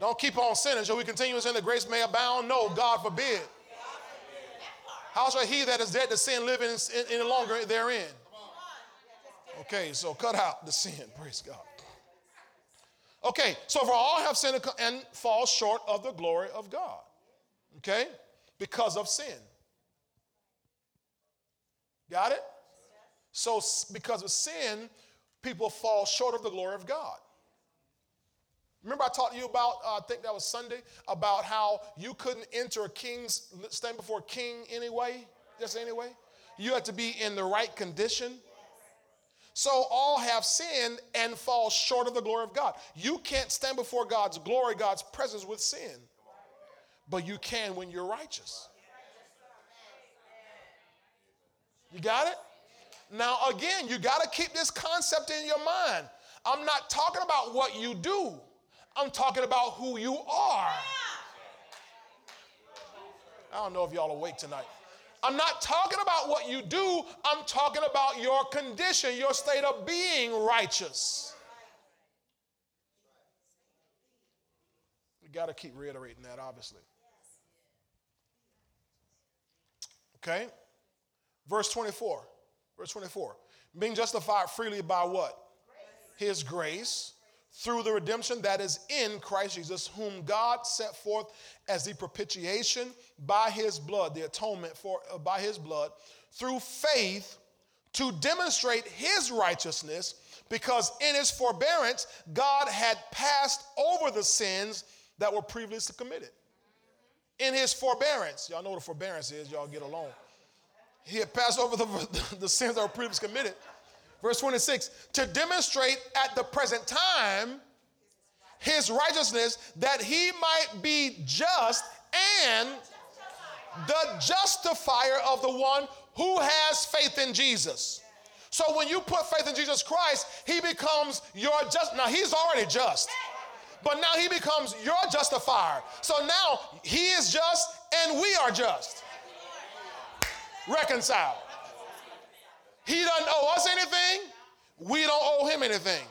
Don't keep on sinning. Shall we continue in sin that grace may abound? No, God forbid. How shall he that is dead to sin live any longer therein? Okay, so cut out the sin. Praise God. Okay, so for all have sinned and fall short of the glory of God. Okay? Because of sin. Got it? So, because of sin, people fall short of the glory of God. Remember, I talked to you about, uh, I think that was Sunday, about how you couldn't enter a king's, stand before a king anyway, just anyway. You had to be in the right condition. So all have sinned and fall short of the glory of God. You can't stand before God's glory, God's presence with sin, but you can when you're righteous. You got it? Now, again, you got to keep this concept in your mind. I'm not talking about what you do. I'm talking about who you are. I don't know if y'all awake tonight. I'm not talking about what you do, I'm talking about your condition, your state of being righteous. We got to keep reiterating that, obviously. Okay? Verse 24. Verse 24. Being justified freely by what? Grace. His grace through the redemption that is in Christ Jesus, whom God set forth as the propitiation by his blood, the atonement for uh, by his blood, through faith to demonstrate his righteousness, because in his forbearance God had passed over the sins that were previously committed. In his forbearance, y'all know what forbearance is, y'all get along. He had passed over the, the sins that were previously committed Verse 26 to demonstrate at the present time his righteousness, that he might be just and the justifier of the one who has faith in Jesus. So when you put faith in Jesus Christ, he becomes your just. Now he's already just, but now he becomes your justifier. So now he is just and we are just. Reconciled. He doesn't owe us anything. We don't owe him anything.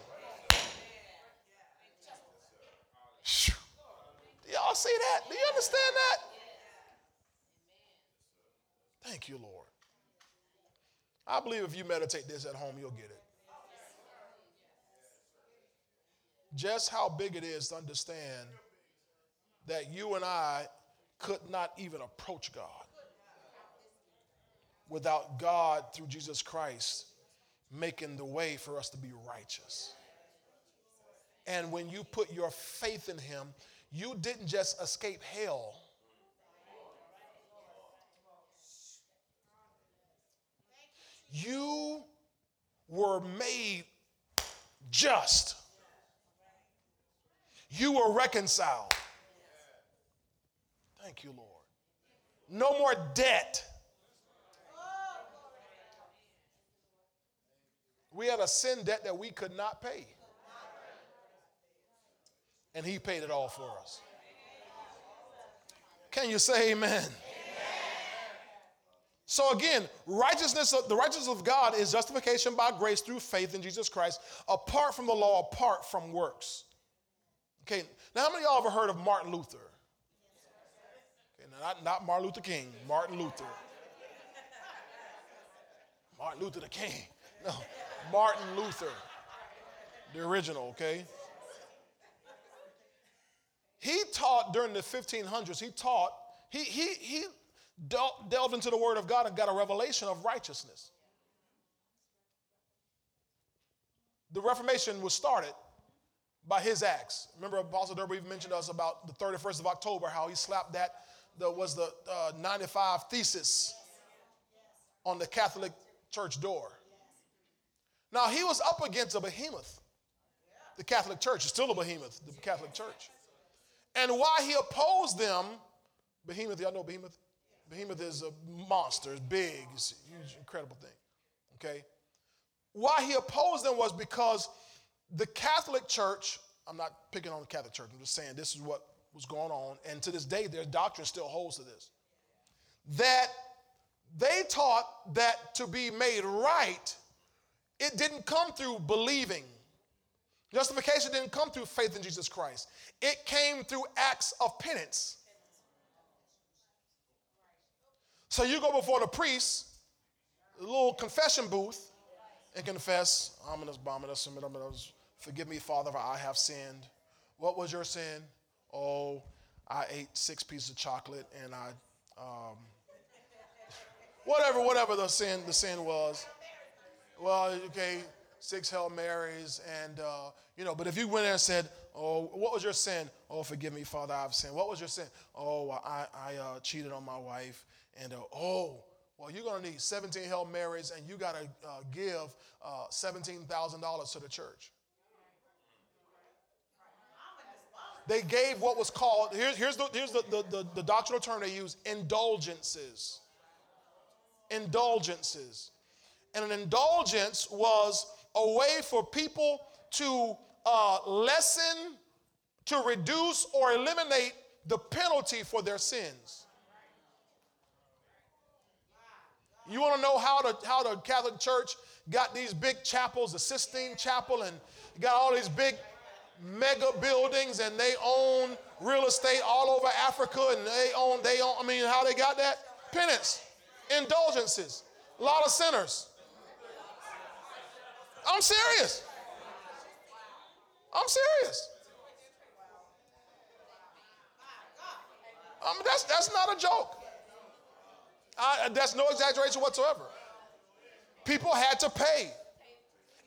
Do y'all see that? Do you understand that? Thank you, Lord. I believe if you meditate this at home, you'll get it. Just how big it is to understand that you and I could not even approach God without God through Jesus Christ making the way for us to be righteous. And when you put your faith in Him, you didn't just escape hell. You were made just. You were reconciled. Thank you, Lord. No more debt. We had a sin debt that we could not pay. And he paid it all for us. Can you say amen? amen? So again, righteousness, the righteousness of God is justification by grace through faith in Jesus Christ, apart from the law, apart from works. Okay, now how many of y'all ever heard of Martin Luther? Okay, not, not Martin Luther King, Martin Luther. Martin Luther the King. No, Martin Luther, the original, okay? He taught during the 1500s, he taught, he, he, he, delved into the Word of God and got a revelation of righteousness. The Reformation was started by his acts. Remember, Apostle even mentioned us about the 31st of October, how he slapped that, that was the uh, 95 thesis on the Catholic church door. Now, he was up against a behemoth. The Catholic Church is still a behemoth, the Catholic Church. And why he opposed them, behemoth, y'all know behemoth? Behemoth is a monster, it's big, it's huge, incredible thing. Okay? Why he opposed them was because the Catholic Church, I'm not picking on the Catholic Church, I'm just saying this is what was going on, and to this day, their doctrine still holds to this. That they taught that to be made right, it didn't come through believing. Justification didn't come through faith in Jesus Christ, it came through acts of penance. So you go before the priest, little confession booth, and confess, ominous, bominous, forgive me, Father, for I have sinned. What was your sin? Oh, I ate six pieces of chocolate and I, um, whatever, whatever the sin, the sin was. Well, okay, six Hail Marys, and uh, you know. But if you went there and said, "Oh, what was your sin?" "Oh, forgive me, Father, I've sinned." What was your sin? "Oh, I, I uh, cheated on my wife," and uh, "Oh, well, you're going to need 17 Hail Marys, and you got to uh, give uh, $17,000 to the church." They gave what was called, here's, here's, the, here's the, the, the, the doctrinal term they use indulgences. Indulgences. And an indulgence was a way for people to uh, lessen, to reduce, or eliminate the penalty for their sins. You want to know how the, how the Catholic Church got these big chapels, the Sistine Chapel, and got all these big mega buildings and they own real estate all over Africa and they own, they own, I mean, how they got that? Penance, indulgences, a lot of sinners. I'm serious. I'm serious. Mean, that's, that's not a joke. I, that's no exaggeration whatsoever. People had to pay.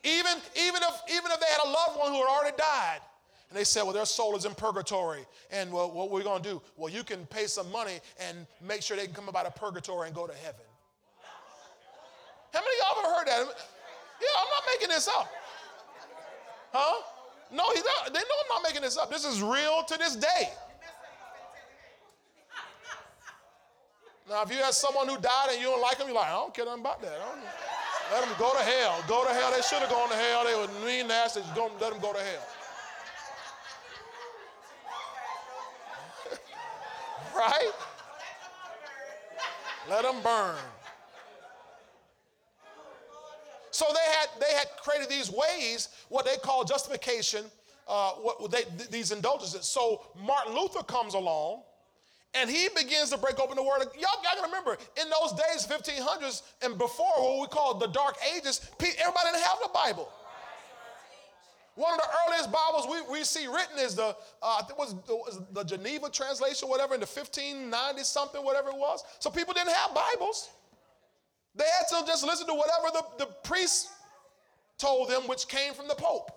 Even, even, if, even if they had a loved one who had already died, and they said, well, their soul is in purgatory. And well, what we're going to do? Well, you can pay some money and make sure they can come up out of purgatory and go to heaven. How many of y'all ever heard that? Yeah, I'm not making this up. Huh? No, he's not. They know I'm not making this up. This is real to this day. Now, if you have someone who died and you don't like them, you're like, I don't care nothing about that. Let them go to hell. Go to hell. They should have gone to hell. They were mean, nasty. Don't let them go to hell. right? Let them burn. So they had they had created these ways, what they call justification, uh, what they, these indulgences. So Martin Luther comes along, and he begins to break open the word. Y'all, gotta remember, in those days, 1500s and before, what we call the Dark Ages, everybody didn't have the Bible. One of the earliest Bibles we, we see written is the, uh, I think was, was the Geneva translation, whatever, in the 1590 something, whatever it was. So people didn't have Bibles. They had to just listen to whatever the, the priest told them, which came from the Pope.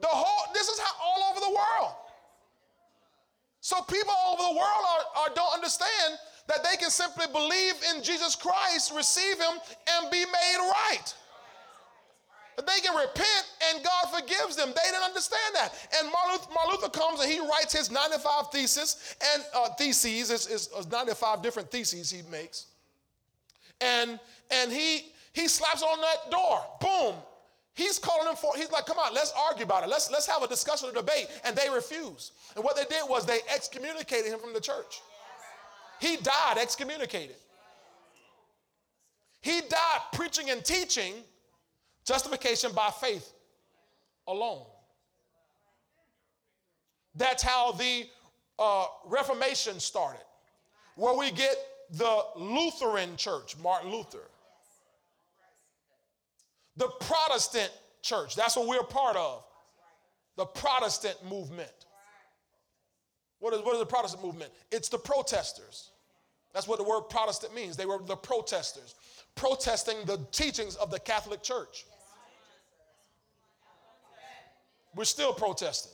The whole, this is how all over the world. So people all over the world are, are, don't understand that they can simply believe in Jesus Christ, receive him, and be made right. They can repent and God forgives them. They didn't understand that. And Martin Luther, comes and he writes his 95 thesis and uh, theses, is, is 95 different theses he makes. And, and he, he slaps on that door. Boom. He's calling them for, he's like, come on, let's argue about it. Let's, let's have a discussion, or debate. And they refuse. And what they did was they excommunicated him from the church. He died excommunicated. He died preaching and teaching justification by faith alone. That's how the uh, Reformation started, where we get the Lutheran church, Martin Luther. The Protestant church, that's what we're part of. The Protestant movement. What is, what is the Protestant movement? It's the protesters. That's what the word Protestant means. They were the protesters, protesting the teachings of the Catholic Church. We're still protesting.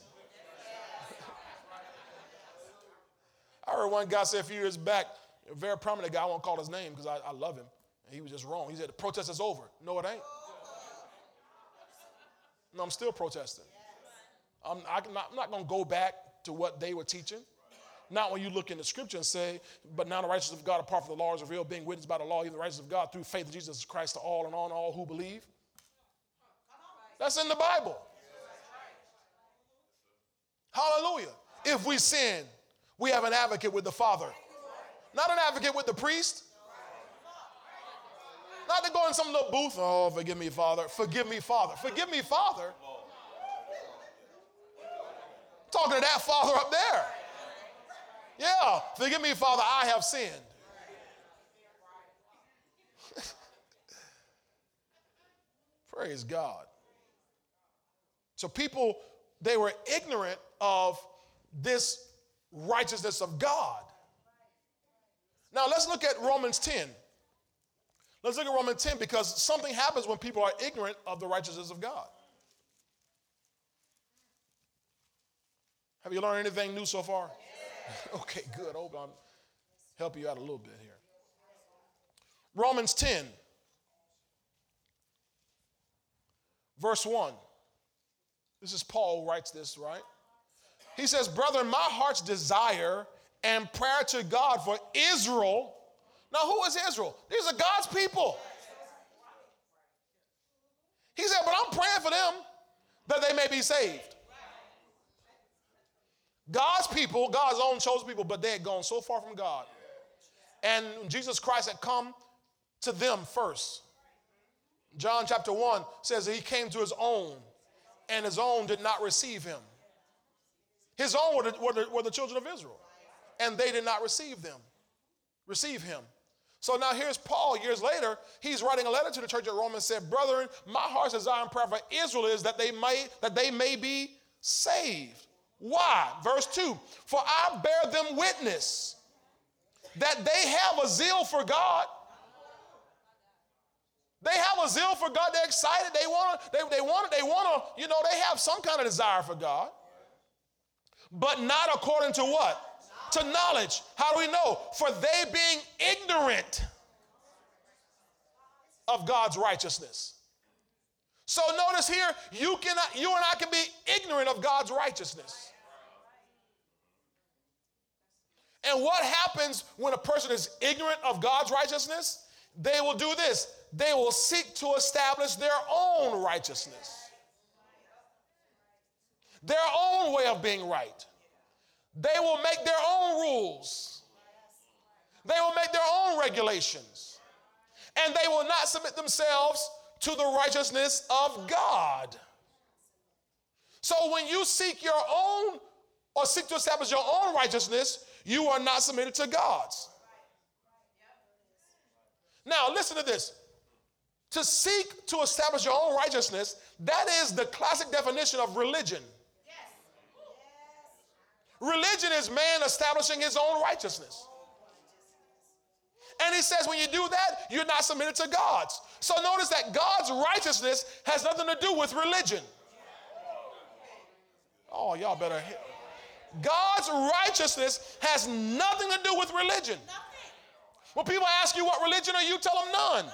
I heard one guy say a few years back, a very prominent guy, I won't call his name because I, I love him. And he was just wrong. He said, the protest is over. No, it ain't. No, I'm still protesting. I'm, I'm not, not going to go back to what they were teaching. Not when you look in the scripture and say, but now the righteousness of God apart from the law is revealed, being witnessed by the law, even the righteousness of God through faith in Jesus Christ to all and on all who believe. That's in the Bible. Hallelujah. If we sin, we have an advocate with the Father. Not an advocate with the priest. Not to go in some little booth, oh, forgive me, Father. Forgive me, Father. Forgive me, Father. Talking to that Father up there. Yeah, forgive me, Father, I have sinned. Praise God. So people, they were ignorant of this righteousness of God. Now let's look at Romans 10. Let's look at Romans 10 because something happens when people are ignorant of the righteousness of God. Have you learned anything new so far? okay, good. Hope I'm help you out a little bit here. Romans 10, verse 1. This is Paul writes this, right? He says, Brother, my heart's desire and prayer to God for Israel. Now, who is Israel? These are God's people. He said, But I'm praying for them that they may be saved. God's people, God's own chosen people, but they had gone so far from God. And Jesus Christ had come to them first. John chapter 1 says that he came to his own, and his own did not receive him. His own were the, were the, were the children of Israel, and they did not receive them, receive him. So now here's Paul years later. He's writing a letter to the church at Rome and said, Brethren, my heart's desire and prayer for Israel is that they may, that they may be saved. Why? Verse 2 For I bear them witness that they have a zeal for God. They have a zeal for God. They're excited. They want to, they, they want to, they want to, you know, they have some kind of desire for God. But not according to what? To knowledge. How do we know? For they being ignorant of God's righteousness. So notice here, you cannot, you and I can be ignorant of God's righteousness. And what happens when a person is ignorant of God's righteousness? They will do this they will seek to establish their own righteousness, their own way of being right. They will make their own rules, they will make their own regulations, and they will not submit themselves to the righteousness of God. So when you seek your own or seek to establish your own righteousness, you are not submitted to God's. Now, listen to this. To seek to establish your own righteousness, that is the classic definition of religion. Religion is man establishing his own righteousness. And he says when you do that, you're not submitted to God's. So notice that God's righteousness has nothing to do with religion. Oh, y'all better. Hit. God's righteousness has nothing to do with religion. When people ask you what religion are you, tell them none.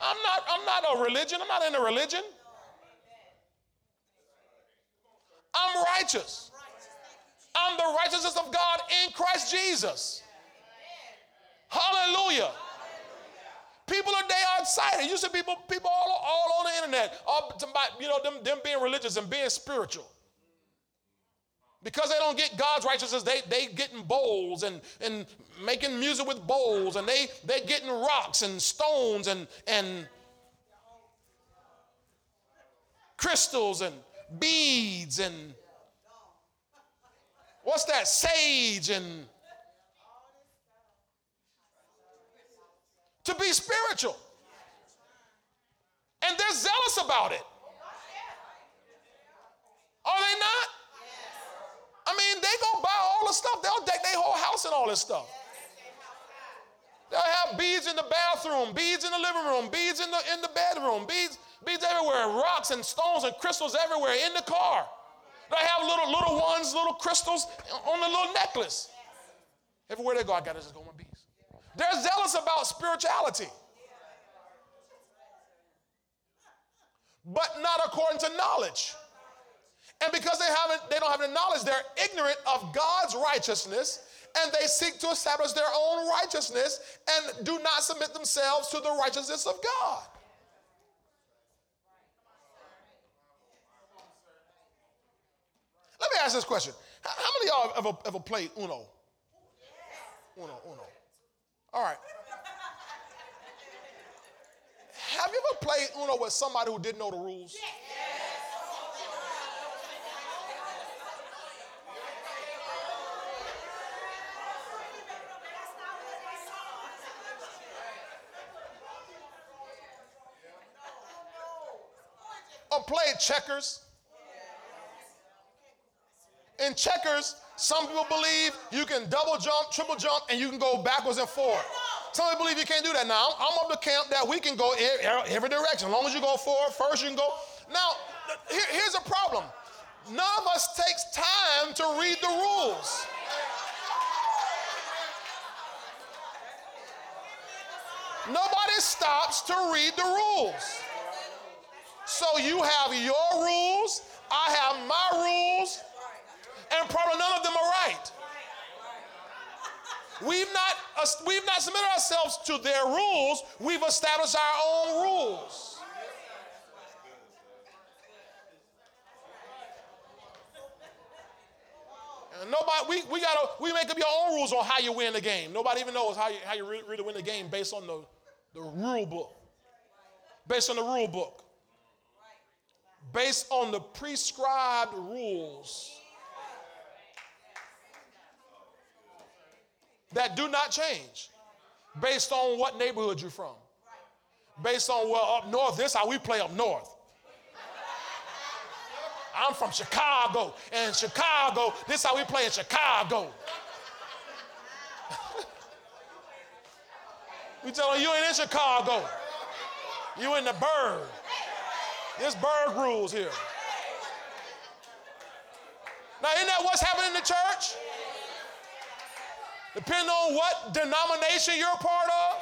I'm not, I'm not a religion. I'm not in a religion. I'm righteous. I'm the righteousness of God in Christ Jesus. Hallelujah. People are they are excited. You see people, people all, all on the internet, all, you know, them, them being religious and being spiritual. Because they don't get God's righteousness, they they getting bowls and, and making music with bowls, and they they getting rocks and stones and and crystals and beads and what's that? Sage and to be spiritual. And they're zealous about it. Are they not? I mean, they gonna buy all the stuff. They'll deck their whole house and all this stuff. They'll have beads in the bathroom, beads in the living room, beads in the, in the bedroom, beads, beads everywhere, rocks and stones and crystals everywhere in the car. They have little little ones, little crystals on the little necklace. Everywhere they go, I gotta just go with beads. They're zealous about spirituality. But not according to knowledge. And because they haven't, they don't have the knowledge, they're ignorant of God's righteousness and they seek to establish their own righteousness and do not submit themselves to the righteousness of God. Let me ask this question. How many of y'all ever, ever played Uno? Uno, Uno. All right. Have you ever played Uno with somebody who didn't know the rules? Or played checkers? In checkers, some people believe you can double jump, triple jump, and you can go backwards and forward. Some people believe you can't do that. Now, I'm up to camp that we can go every direction. As long as you go forward first, you can go. Now, here, here's a problem. None of us takes time to read the rules. Nobody stops to read the rules. So you have your rules, I have my rules, and probably none of them are right. We've not, uh, we've not submitted ourselves to their rules, we've established our own rules. And nobody, we, we gotta, we make up your own rules on how you win the game. Nobody even knows how you, how you really, really win the game based on the, the rule book. Based on the rule book. Based on the prescribed rules. That do not change based on what neighborhood you're from. Based on, well, up north, this how we play up north. I'm from Chicago, and Chicago, this how we play in Chicago. we tell them you ain't in Chicago. You in the burg. This burg rules here. Now, isn't that what's happening in the church? Depending on what denomination you're a part of.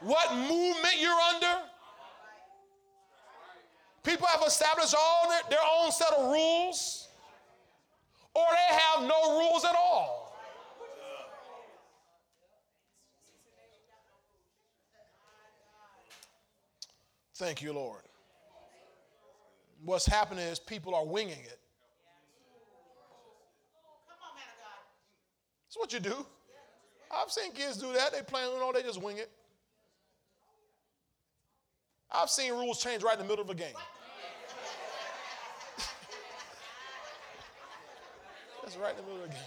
What movement you're under. People have established all their, their own set of rules, or they have no rules at all. Thank you, Lord. What's happening is people are winging it. That's what you do. I've seen kids do that. They play, you know, they just wing it. I've seen rules change right in the middle of a game. That's right in the middle of a game.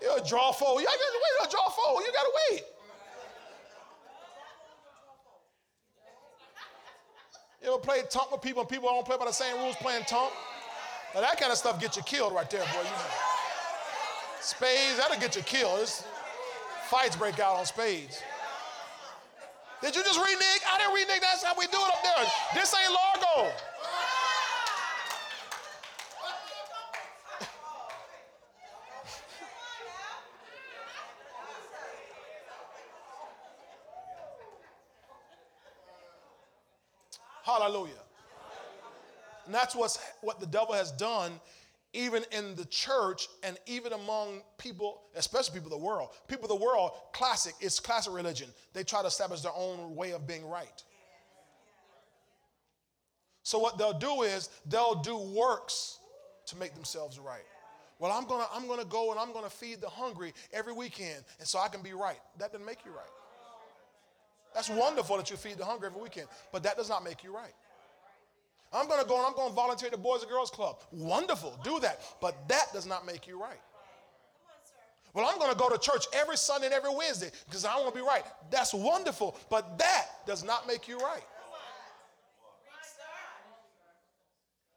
You a draw forward. You gotta wait. You draw forward. You gotta wait. You ever play tonk with people and people don't play by the same rules playing tonk? Now that kind of stuff get you killed right there, boy. You know. Spades, that'll get you killed. It's, fights break out on spades. Did you just renege? I didn't renege. That's how we do it up there. This ain't Largo. Hallelujah. That's what's, what the devil has done even in the church and even among people, especially people of the world. People of the world, classic, it's classic religion. They try to establish their own way of being right. So what they'll do is they'll do works to make themselves right. Well, I'm gonna I'm gonna go and I'm gonna feed the hungry every weekend, and so I can be right. That doesn't make you right. That's wonderful that you feed the hungry every weekend, but that does not make you right. I'm going to go and I'm going to volunteer at the Boys and Girls Club. Wonderful, do that. But that does not make you right. Well, I'm going to go to church every Sunday and every Wednesday because I want to be right. That's wonderful, but that does not make you right.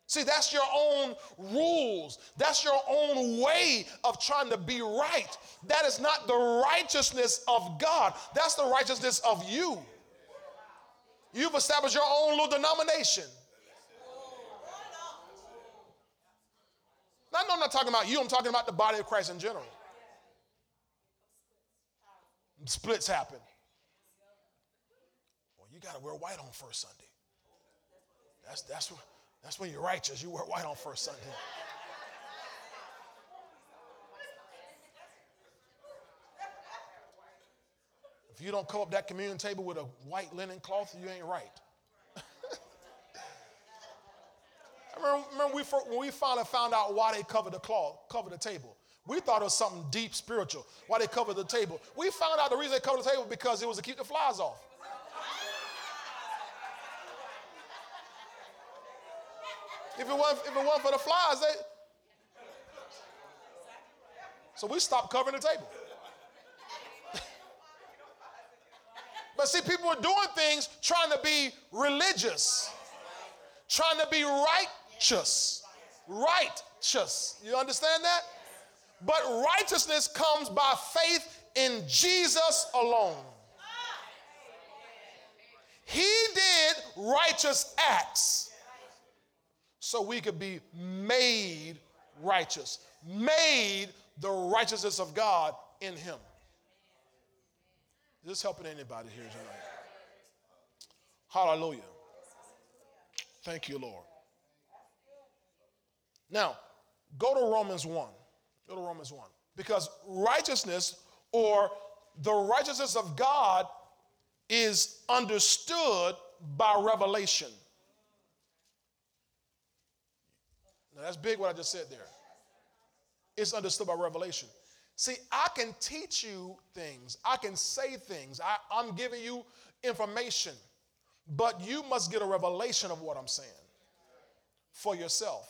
See, that's your own rules. That's your own way of trying to be right. That is not the righteousness of God. That's the righteousness of you. You've established your own little denomination. Now, no, I'm not talking about you, I'm talking about the body of Christ in general. Splits happen. Well, you got to wear white on first Sunday. That's, that's. That's when you're righteous. You wear white on first Sunday. If you don't come up that communion table with a white linen cloth, you ain't right. I remember, remember we, when we finally found out why they covered the cloth, covered the table. We thought it was something deep spiritual, why they covered the table. We found out the reason they covered the table because it was to keep the flies off. If it wasn't, if it wasn't for the flies, they. So we stopped covering the table. but see, people are doing things trying to be religious, trying to be righteous. Righteous. You understand that? But righteousness comes by faith in Jesus alone. He did righteous acts so we could be made righteous, made the righteousness of God in him. Is this helping anybody here tonight? Hallelujah. Thank you, Lord. Now, go to Romans 1. Go to Romans 1. Because righteousness or the righteousness of God is understood by revelation. Now, that's big what I just said there. It's understood by revelation. See, I can teach you things, I can say things, I, I'm giving you information, but you must get a revelation of what I'm saying for yourself.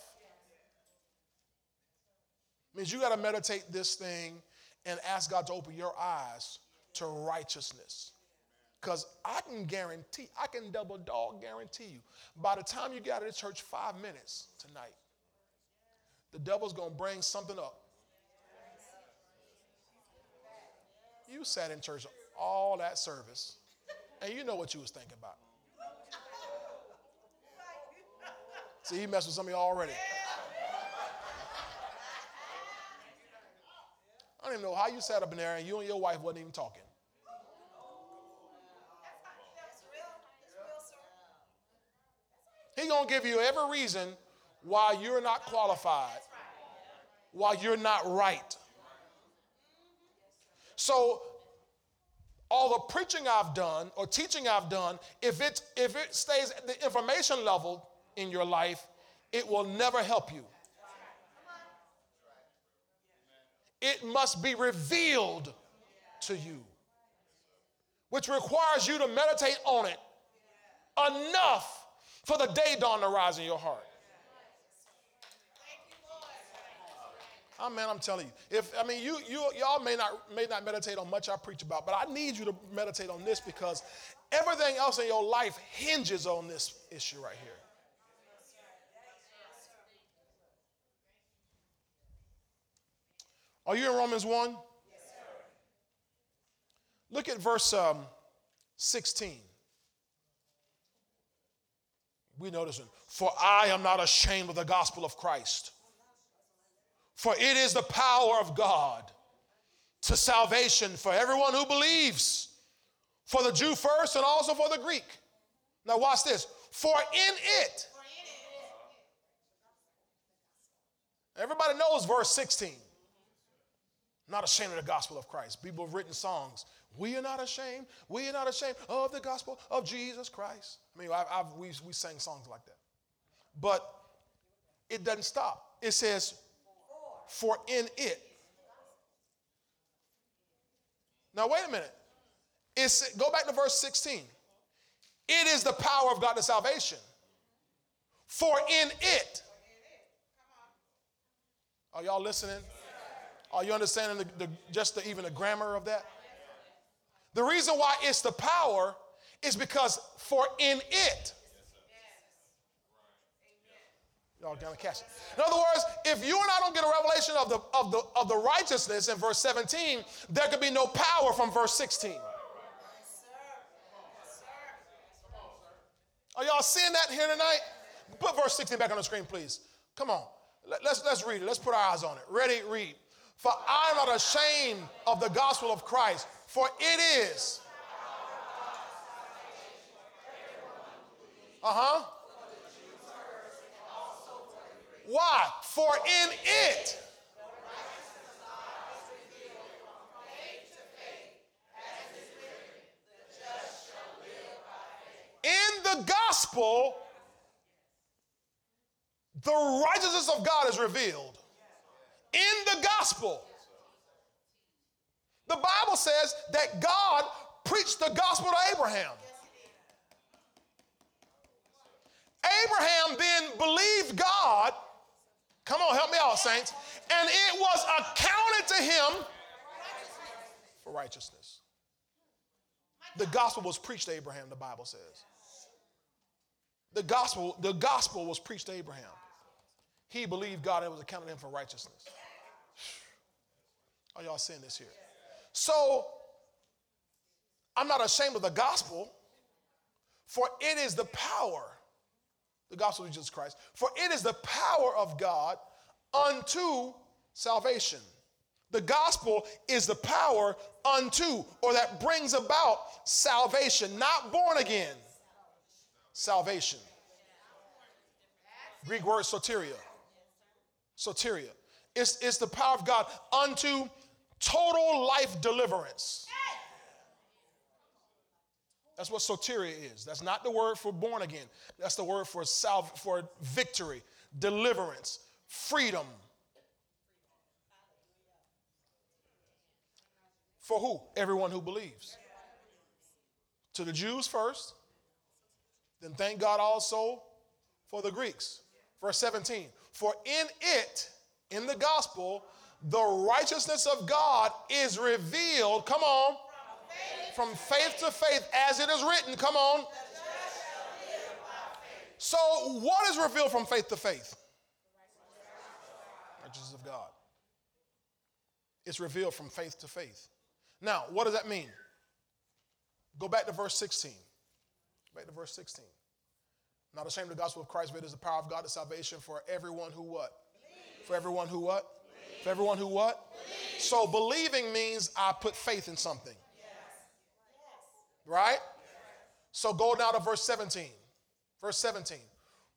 Means you got to meditate this thing and ask God to open your eyes to righteousness. Because I can guarantee, I can double dog guarantee you, by the time you get out of church five minutes tonight, the devil's going to bring something up. You sat in church all that service, and you know what you was thinking about. See, he messed with some of you already. I don't even know how you sat up in there and you and your wife wasn't even talking. He gonna give you every reason why you're not qualified, why you're not right. So, all the preaching I've done or teaching I've done, if it, if it stays at the information level in your life, it will never help you. It must be revealed to you, which requires you to meditate on it enough for the day dawn to rise in your heart. Oh man, I'm telling you. If I mean you you y'all may not may not meditate on much I preach about, but I need you to meditate on this because everything else in your life hinges on this issue right here. Are you in Romans 1? Yes, sir. Look at verse um, 16. We notice it. For I am not ashamed of the gospel of Christ for it is the power of God to salvation for everyone who believes, for the Jew first and also for the Greek. Now, watch this. For in it, everybody knows verse 16. Not ashamed of the gospel of Christ. People have written songs. We are not ashamed. We are not ashamed of the gospel of Jesus Christ. I mean, I've, I've, we, we sang songs like that. But it doesn't stop. It says, for in it. Now, wait a minute. It's, go back to verse 16. It is the power of God to salvation. For in it. Are y'all listening? Are you understanding the, the, just the, even the grammar of that? The reason why it's the power is because for in it Y'all gonna catch it. In other words, if you and I don't get a revelation of the, of the, of the righteousness in verse 17, there could be no power from verse 16. Are y'all seeing that here tonight? Put verse 16 back on the screen, please. Come on. Let, let's, let's read it. Let's put our eyes on it. Ready? Read. For I am not ashamed of the gospel of Christ, for it is. Uh huh. Why? For in it. In the gospel, the righteousness of God is revealed. In the gospel. The Bible says that God preached the gospel to Abraham. Abraham then believed God. Come on, help me out, saints. And it was accounted to him for righteousness. The gospel was preached to Abraham, the Bible says. The gospel, the gospel was preached to Abraham. He believed God and it was accounted to him for righteousness. Are y'all seeing this here? So, I'm not ashamed of the gospel, for it is the power the gospel of Jesus Christ. For it is the power of God unto salvation. The gospel is the power unto, or that brings about salvation, not born again. Salvation. Greek word soteria. Soteria. It's, it's the power of God unto total life deliverance. That's what soteria is. That's not the word for born again. That's the word for salve, for victory, deliverance, freedom. For who? Everyone who believes. To the Jews first, then thank God also for the Greeks. Verse 17. For in it, in the gospel, the righteousness of God is revealed. Come on from faith to faith, as it is written. Come on. So, what is revealed from faith to faith? Righteousness of God. It's revealed from faith to faith. Now, what does that mean? Go back to verse 16. Back to verse 16. Not ashamed of the gospel of Christ, but it is the power of God to salvation for everyone who what? For everyone who what? For everyone who what? So believing means I put faith in something. Right? So go now to verse 17. Verse 17.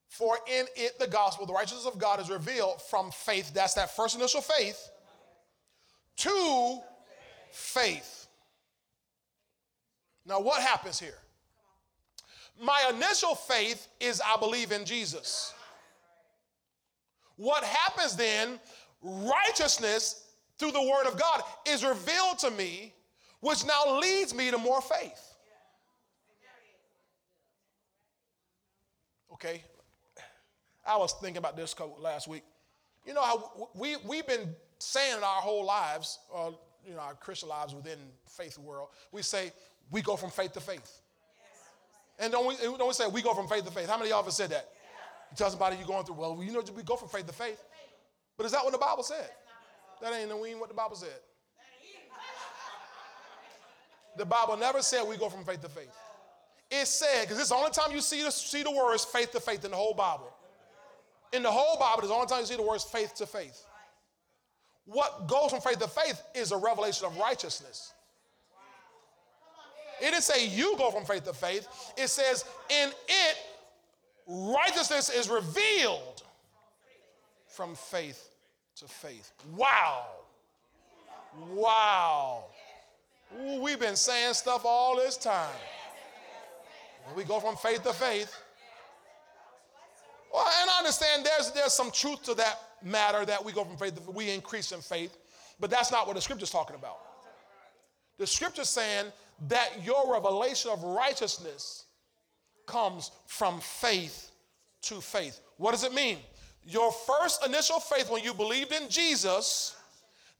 For in it the gospel, the righteousness of God is revealed from faith. That's that first initial faith to faith. Now, what happens here? My initial faith is I believe in Jesus. What happens then, righteousness through the word of God is revealed to me, which now leads me to more faith. Okay? I was thinking about this last week. You know how we, we've been saying our whole lives, uh, you know, our Christian lives within faith world, we say we go from faith to faith. And don't we, don't we say we go from faith to faith? How many of y'all have said that? You tell somebody you're going through, well, you know, we go from faith to faith. But is that what the Bible said? That ain't what the Bible said. The Bible never said we go from faith to faith. It said, because it's the only time you see the, see the words faith to faith in the whole Bible. In the whole Bible, it's the only time you see the words faith to faith. What goes from faith to faith is a revelation of righteousness. It didn't say you go from faith to faith. It says, in it, righteousness is revealed from faith to faith. Wow. Wow. Ooh, we've been saying stuff all this time. We go from faith to faith. Well, and I understand there's, there's some truth to that matter that we go from faith to we increase in faith, but that's not what the scripture's talking about. The scripture's saying that your revelation of righteousness comes from faith to faith. What does it mean? Your first initial faith when you believed in Jesus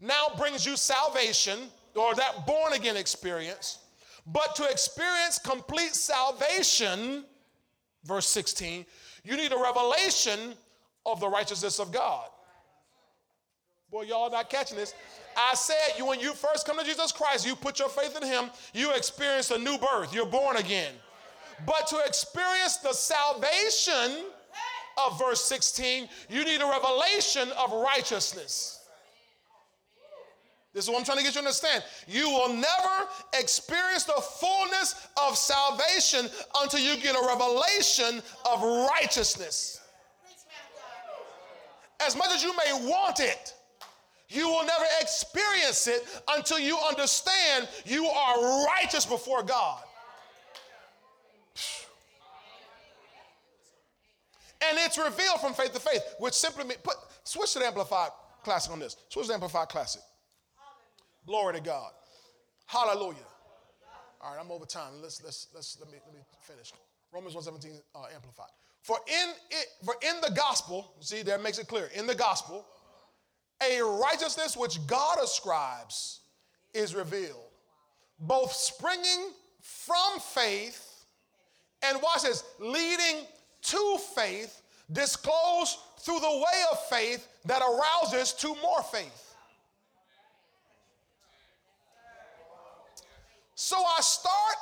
now brings you salvation or that born again experience. But to experience complete salvation, verse 16, you need a revelation of the righteousness of God. Boy, y'all not catching this. I said you when you first come to Jesus Christ, you put your faith in him, you experience a new birth. You're born again. But to experience the salvation of verse 16, you need a revelation of righteousness. This is what I'm trying to get you to understand. You will never experience the fullness of salvation until you get a revelation of righteousness. As much as you may want it, you will never experience it until you understand you are righteous before God. And it's revealed from faith to faith, which simply means, put, switch to the Amplified Classic on this. Switch to the Amplified Classic. Glory to God. Hallelujah. All right, I'm over time. Let's let's let's let me let me finish. Romans 1:17 uh, amplified. For in it, for in the gospel, see there makes it clear. In the gospel, a righteousness which God ascribes is revealed, both springing from faith and watch this, leading to faith, disclosed through the way of faith that arouses to more faith. So I start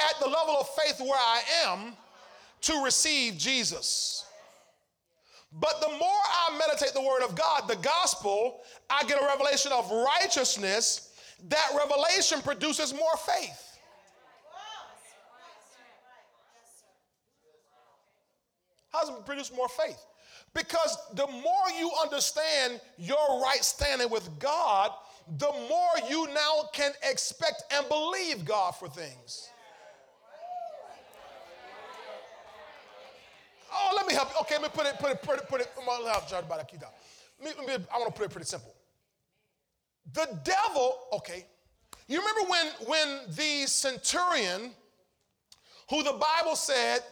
at the level of faith where I am to receive Jesus. But the more I meditate the word of God, the gospel, I get a revelation of righteousness. That revelation produces more faith. How does it produce more faith? Because the more you understand your right standing with God, the more you now can expect and believe God for things. Oh, let me help you. Okay, let me put it, put it, put it, put it. I want to put it pretty simple. The devil, okay. You remember when when the centurion, who the Bible said,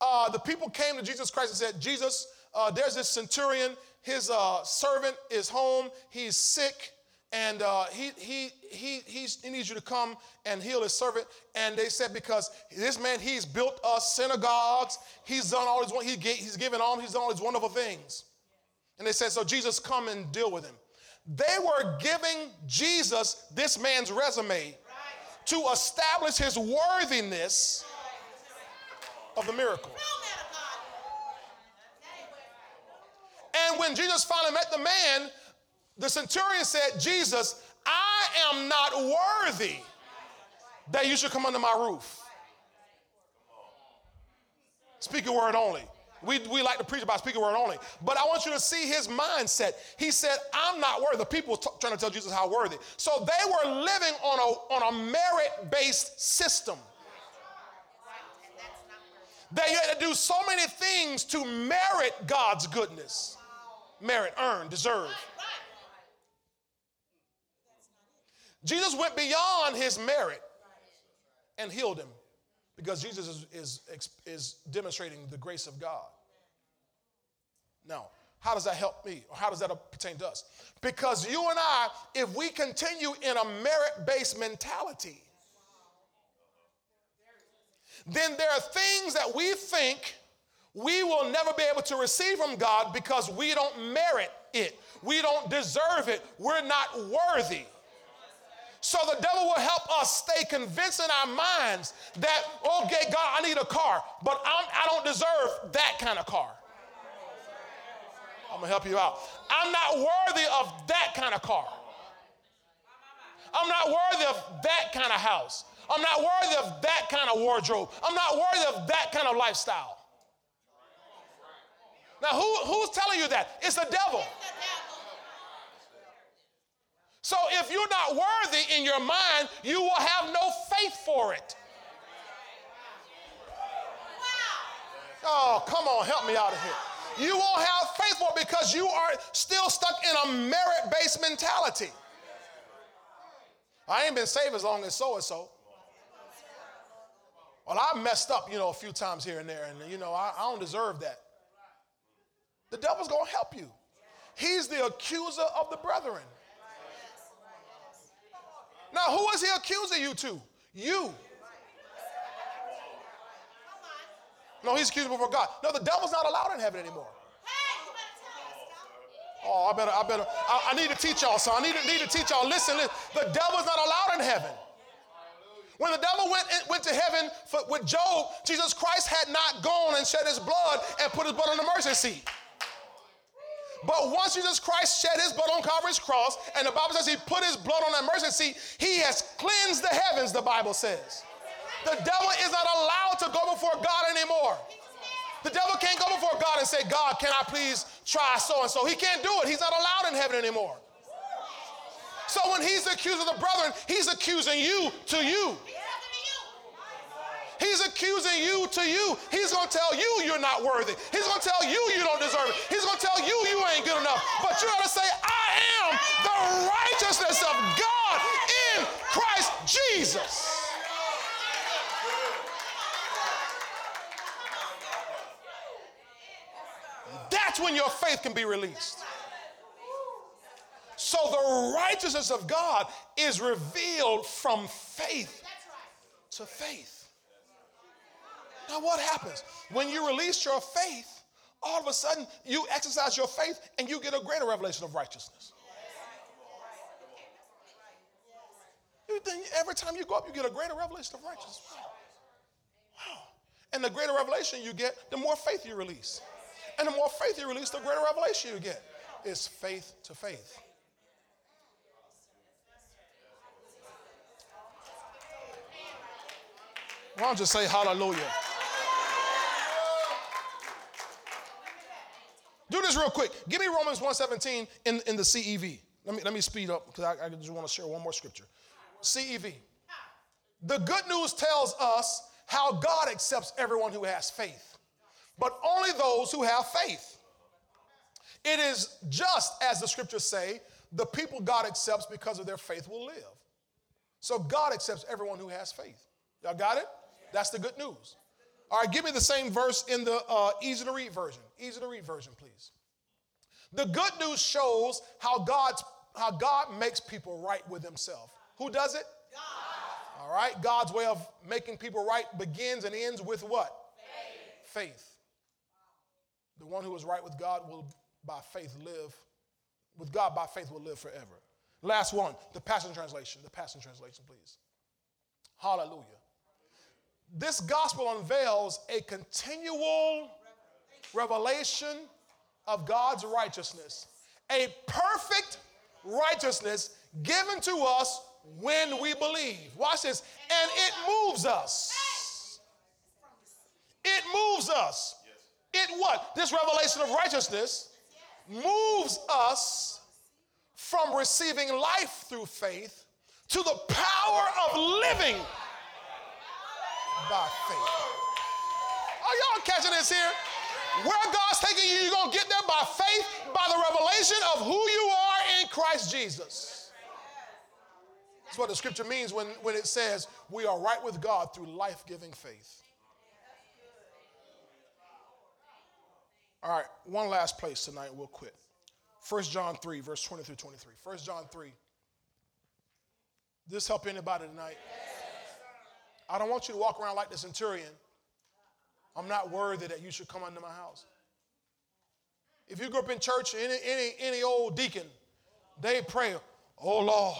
uh, the people came to Jesus Christ and said, Jesus, uh, there's this centurion. His uh, servant is home. He's sick and uh, he, he, he, he needs you to come and heal his servant. And they said, because this man, he's built us synagogues, he's done all his, he, he's given all, he's done all these wonderful things. And they said, so Jesus, come and deal with him. They were giving Jesus this man's resume to establish his worthiness of the miracle. And when Jesus finally met the man, the centurion said, Jesus, I am not worthy that you should come under my roof. Speak a word only. We, we like to preach about speaking word only. But I want you to see his mindset. He said, I'm not worthy. The people were t- trying to tell Jesus how worthy. So they were living on a, on a merit based system. They had to do so many things to merit God's goodness. Merit, earn, deserve. Jesus went beyond his merit and healed him because Jesus is, is, is demonstrating the grace of God. Now, how does that help me? Or how does that pertain to us? Because you and I, if we continue in a merit based mentality, then there are things that we think we will never be able to receive from God because we don't merit it. We don't deserve it. We're not worthy. So the devil will help us stay convinced in our minds that, okay, God, I need a car, but I'm, I do not deserve that kind of car. I'm gonna help you out. I'm not worthy of that kind of car. I'm not worthy of that kind of house. I'm not worthy of that kind of wardrobe. I'm not worthy of that kind of lifestyle. Now, who, who's telling you that? It's the devil. So if you're not worthy in your mind, you will have no faith for it. Oh, come on, help me out of here. You won't have faith for it because you are still stuck in a merit based mentality. I ain't been saved as long as so and so. Well, I messed up, you know, a few times here and there, and, you know, I, I don't deserve that. The devil's going to help you. He's the accuser of the brethren. Now, who is he accusing you to? You. No, he's accusing before God. No, the devil's not allowed in heaven anymore. Oh, I better, I better, I, I need to teach y'all. So I need to, need to teach y'all. Listen, listen, the devil's not allowed in heaven. When the devil went, went to heaven for, with Job, Jesus Christ had not gone and shed his blood and put his blood on the mercy seat. But once Jesus Christ shed his blood on Calvary's cross, and the Bible says he put his blood on that mercy seat, he has cleansed the heavens, the Bible says. The devil is not allowed to go before God anymore. The devil can't go before God and say, God, can I please try so and so? He can't do it. He's not allowed in heaven anymore. So when he's accusing the brethren, he's accusing you to you. He's accusing you to you. He's going to tell you you're not worthy. He's going to tell you you don't deserve it. He's going to tell you you ain't good enough. But you got to say, I am the righteousness of God in Christ Jesus. That's when your faith can be released. So the righteousness of God is revealed from faith to faith. Now, what happens? When you release your faith, all of a sudden you exercise your faith and you get a greater revelation of righteousness. You think every time you go up, you get a greater revelation of righteousness. Wow. And the greater revelation you get, the more faith you release. And the more faith you release, the greater revelation you get. It's faith to faith. Why don't you say hallelujah? Do this real quick. Give me Romans 1.17 in, in the CEV. Let me, let me speed up because I, I just want to share one more scripture. CEV. The good news tells us how God accepts everyone who has faith, but only those who have faith. It is just as the scriptures say, the people God accepts because of their faith will live. So God accepts everyone who has faith. Y'all got it? That's the good news. All right, give me the same verse in the uh, easy to read version. Easy to read version, please. The good news shows how God's how God makes people right with Himself. Who does it? God. All right, God's way of making people right begins and ends with what? Faith. faith. The one who is right with God will, by faith, live. With God, by faith, will live forever. Last one, the Passion Translation. The Passion Translation, please. Hallelujah. This gospel unveils a continual revelation of God's righteousness, a perfect righteousness given to us when we believe. Watch this. And it moves us. It moves us. It what? This revelation of righteousness moves us from receiving life through faith to the power of living by faith. Are y'all catching this here? Where God's taking you, you're going to get there by faith, by the revelation of who you are in Christ Jesus. That's what the scripture means when, when it says we are right with God through life giving faith. All right, one last place tonight, we'll quit. 1 John 3, verse 20 through 23. 1 John 3. This help anybody tonight? I don't want you to walk around like the centurion. I'm not worthy that you should come under my house. If you grew up in church, any, any, any old deacon, they pray, Oh Lord,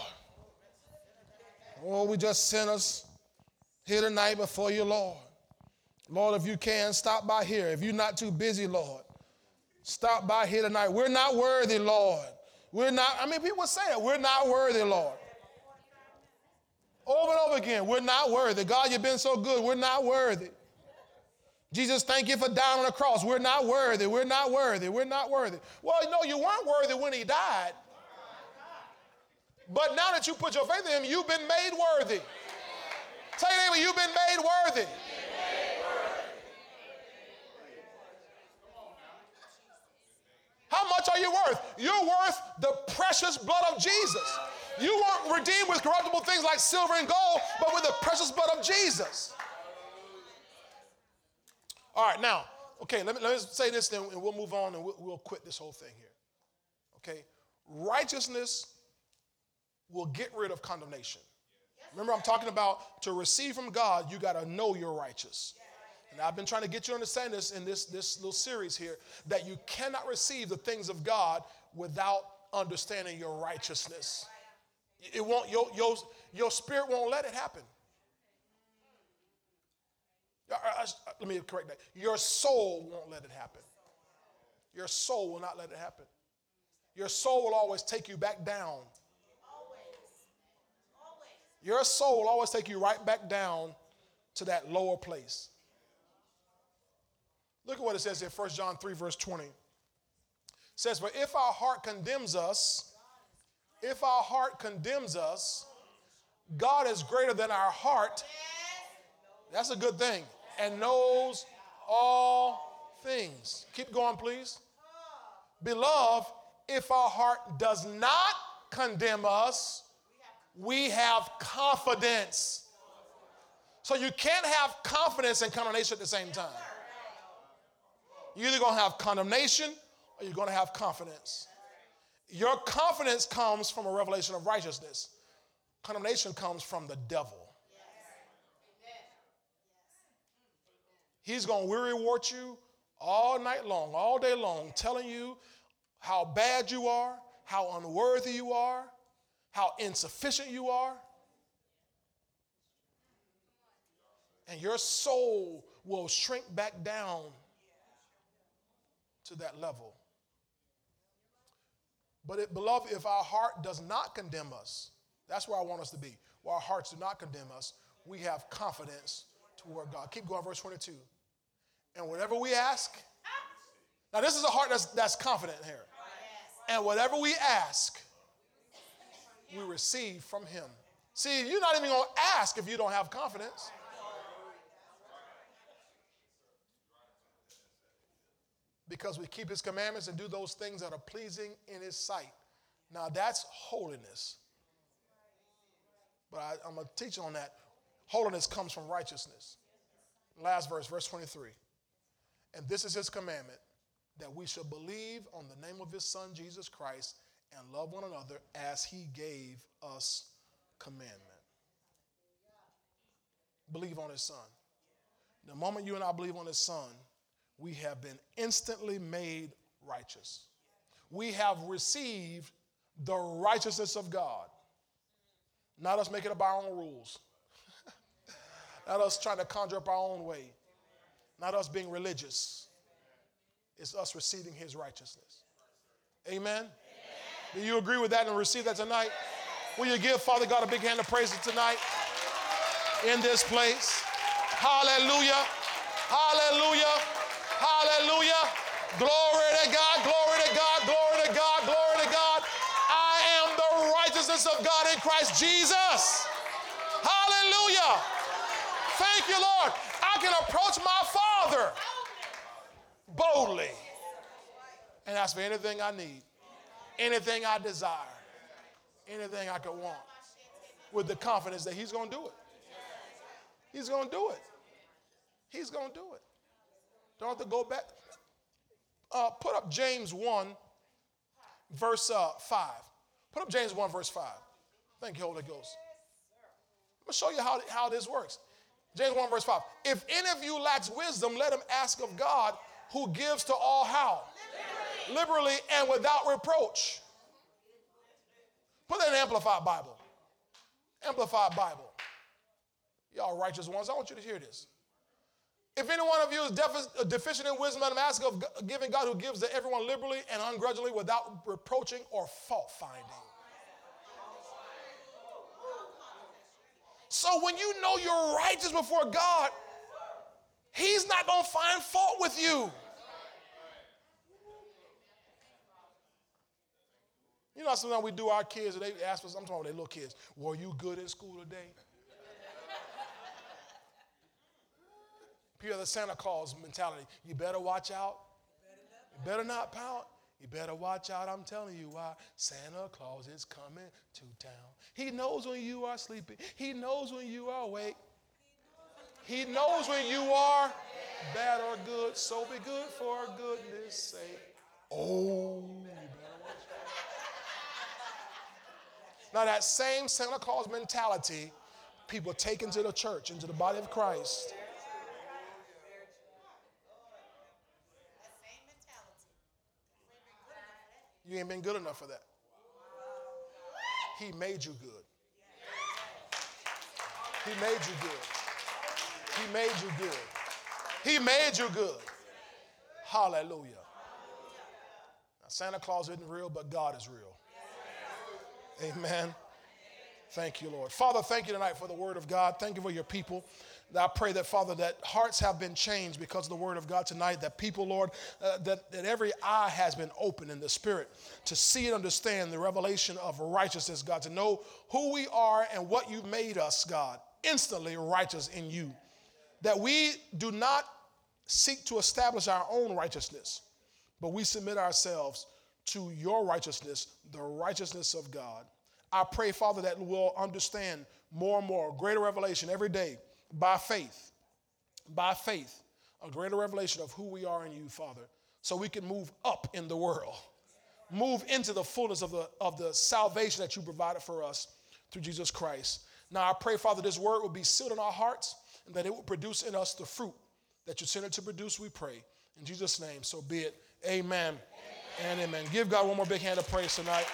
oh, we just sent us here tonight before you, Lord. Lord, if you can, stop by here. If you're not too busy, Lord, stop by here tonight. We're not worthy, Lord. We're not, I mean, people say it, we're not worthy, Lord. Over and over again, we're not worthy. God, you've been so good. We're not worthy. Jesus, thank you for dying on the cross. We're not worthy. We're not worthy. We're not worthy. Well, no, you weren't worthy when he died. But now that you put your faith in him, you've been made worthy. Tell your neighbor, you've been made worthy. How much are you worth? You're worth the precious blood of Jesus. You weren't redeemed with corruptible things like silver and gold, but with the precious blood of Jesus. All right, now, okay, let me, let me say this, then and we'll move on and we'll, we'll quit this whole thing here. Okay? Righteousness will get rid of condemnation. Remember, I'm talking about to receive from God, you got to know you're righteous. I've been trying to get you to understand this in this, this little series here that you cannot receive the things of God without understanding your righteousness. It won't, your, your, your spirit won't let it happen. Uh, uh, uh, let me correct that. Your soul won't let it happen. Your soul will not let it happen. Your soul will always take you back down. Your soul will always take you right back down to that lower place. Look at what it says in 1 John 3, verse 20. It says, But if our heart condemns us, if our heart condemns us, God is greater than our heart. That's a good thing. And knows all things. Keep going, please. Beloved, if our heart does not condemn us, we have confidence. So you can't have confidence and condemnation at the same time. You're either going to have condemnation or you're going to have confidence. Your confidence comes from a revelation of righteousness. Condemnation comes from the devil. He's going to weary wart you all night long, all day long, telling you how bad you are, how unworthy you are, how insufficient you are. And your soul will shrink back down to that level. But, it, beloved, if our heart does not condemn us, that's where I want us to be. Where our hearts do not condemn us, we have confidence toward God. Keep going, verse 22. And whatever we ask, now this is a heart that's, that's confident here. And whatever we ask, we receive from Him. See, you're not even going to ask if you don't have confidence. Because we keep His commandments and do those things that are pleasing in His sight. Now, that's holiness. But I, am going to teach on that. Holiness comes from righteousness. Last verse, verse 23. And this is His commandment that we should believe on the name of His Son, Jesus Christ and love one another as he gave us commandment. Believe on his son. The moment you and I believe on his son, we have been instantly made righteous. We have received the righteousness of God. Not us making up our own rules. Not us trying to conjure up our own way. Not us being religious. It's us receiving his righteousness. Amen. Do you agree with that and receive that tonight? Will you give Father God a big hand of praise tonight in this place? Hallelujah. Hallelujah. Glory to God. Glory to God. Glory to God. Glory to God. I am the righteousness of God in Christ Jesus. Hallelujah. Thank you, Lord. I can approach my Father boldly and ask for anything I need anything I desire, anything I could want, with the confidence that He's going to do it. He's going to do it. He's going to do it. Don't have to go back. Uh, put up James 1, verse uh, 5. Put up James 1, verse 5. Thank you, Holy Ghost. I'm going to show you how, how this works. James 1, verse 5. If any of you lacks wisdom, let him ask of God, who gives to all how? liberally and without reproach. Put that in Amplified Bible. Amplified Bible. Y'all righteous ones, I want you to hear this. If any one of you is defi- deficient in wisdom, let him ask of giving God who gives to everyone liberally and ungrudgingly without reproaching or fault finding. So when you know you're righteous before God, He's not going to find fault with you. You know, sometimes we do our kids, they ask us, I'm talking about their little kids, were you good at school today? Have the Santa Claus mentality. You better watch out. You better not pout. You better watch out. I'm telling you why. Santa Claus is coming to town. He knows when you are sleeping. He knows when you are awake. He knows when you are bad or good. So be good for goodness sake. Oh, Now, that same Santa Claus mentality, people take into the church, into the body of Christ. You ain't been good enough for that. He made you good. He made you good. He made you good. He made you good. Hallelujah. Now, Santa Claus isn't real, but God is real. Amen. Thank you, Lord. Father, thank you tonight for the word of God. Thank you for your people. I pray that, Father, that hearts have been changed because of the word of God tonight, that people, Lord, uh, that, that every eye has been opened in the spirit to see and understand the revelation of righteousness, God, to know who we are and what you've made us, God, instantly righteous in you. That we do not seek to establish our own righteousness, but we submit ourselves to your righteousness, the righteousness of God. I pray, Father, that we'll understand more and more, greater revelation every day by faith, by faith, a greater revelation of who we are in you, Father, so we can move up in the world, move into the fullness of the, of the salvation that you provided for us through Jesus Christ. Now I pray, Father, this word will be sealed in our hearts and that it will produce in us the fruit that you sent it to produce, we pray. In Jesus' name, so be it. Amen, amen. and amen. Give God one more big hand of praise tonight.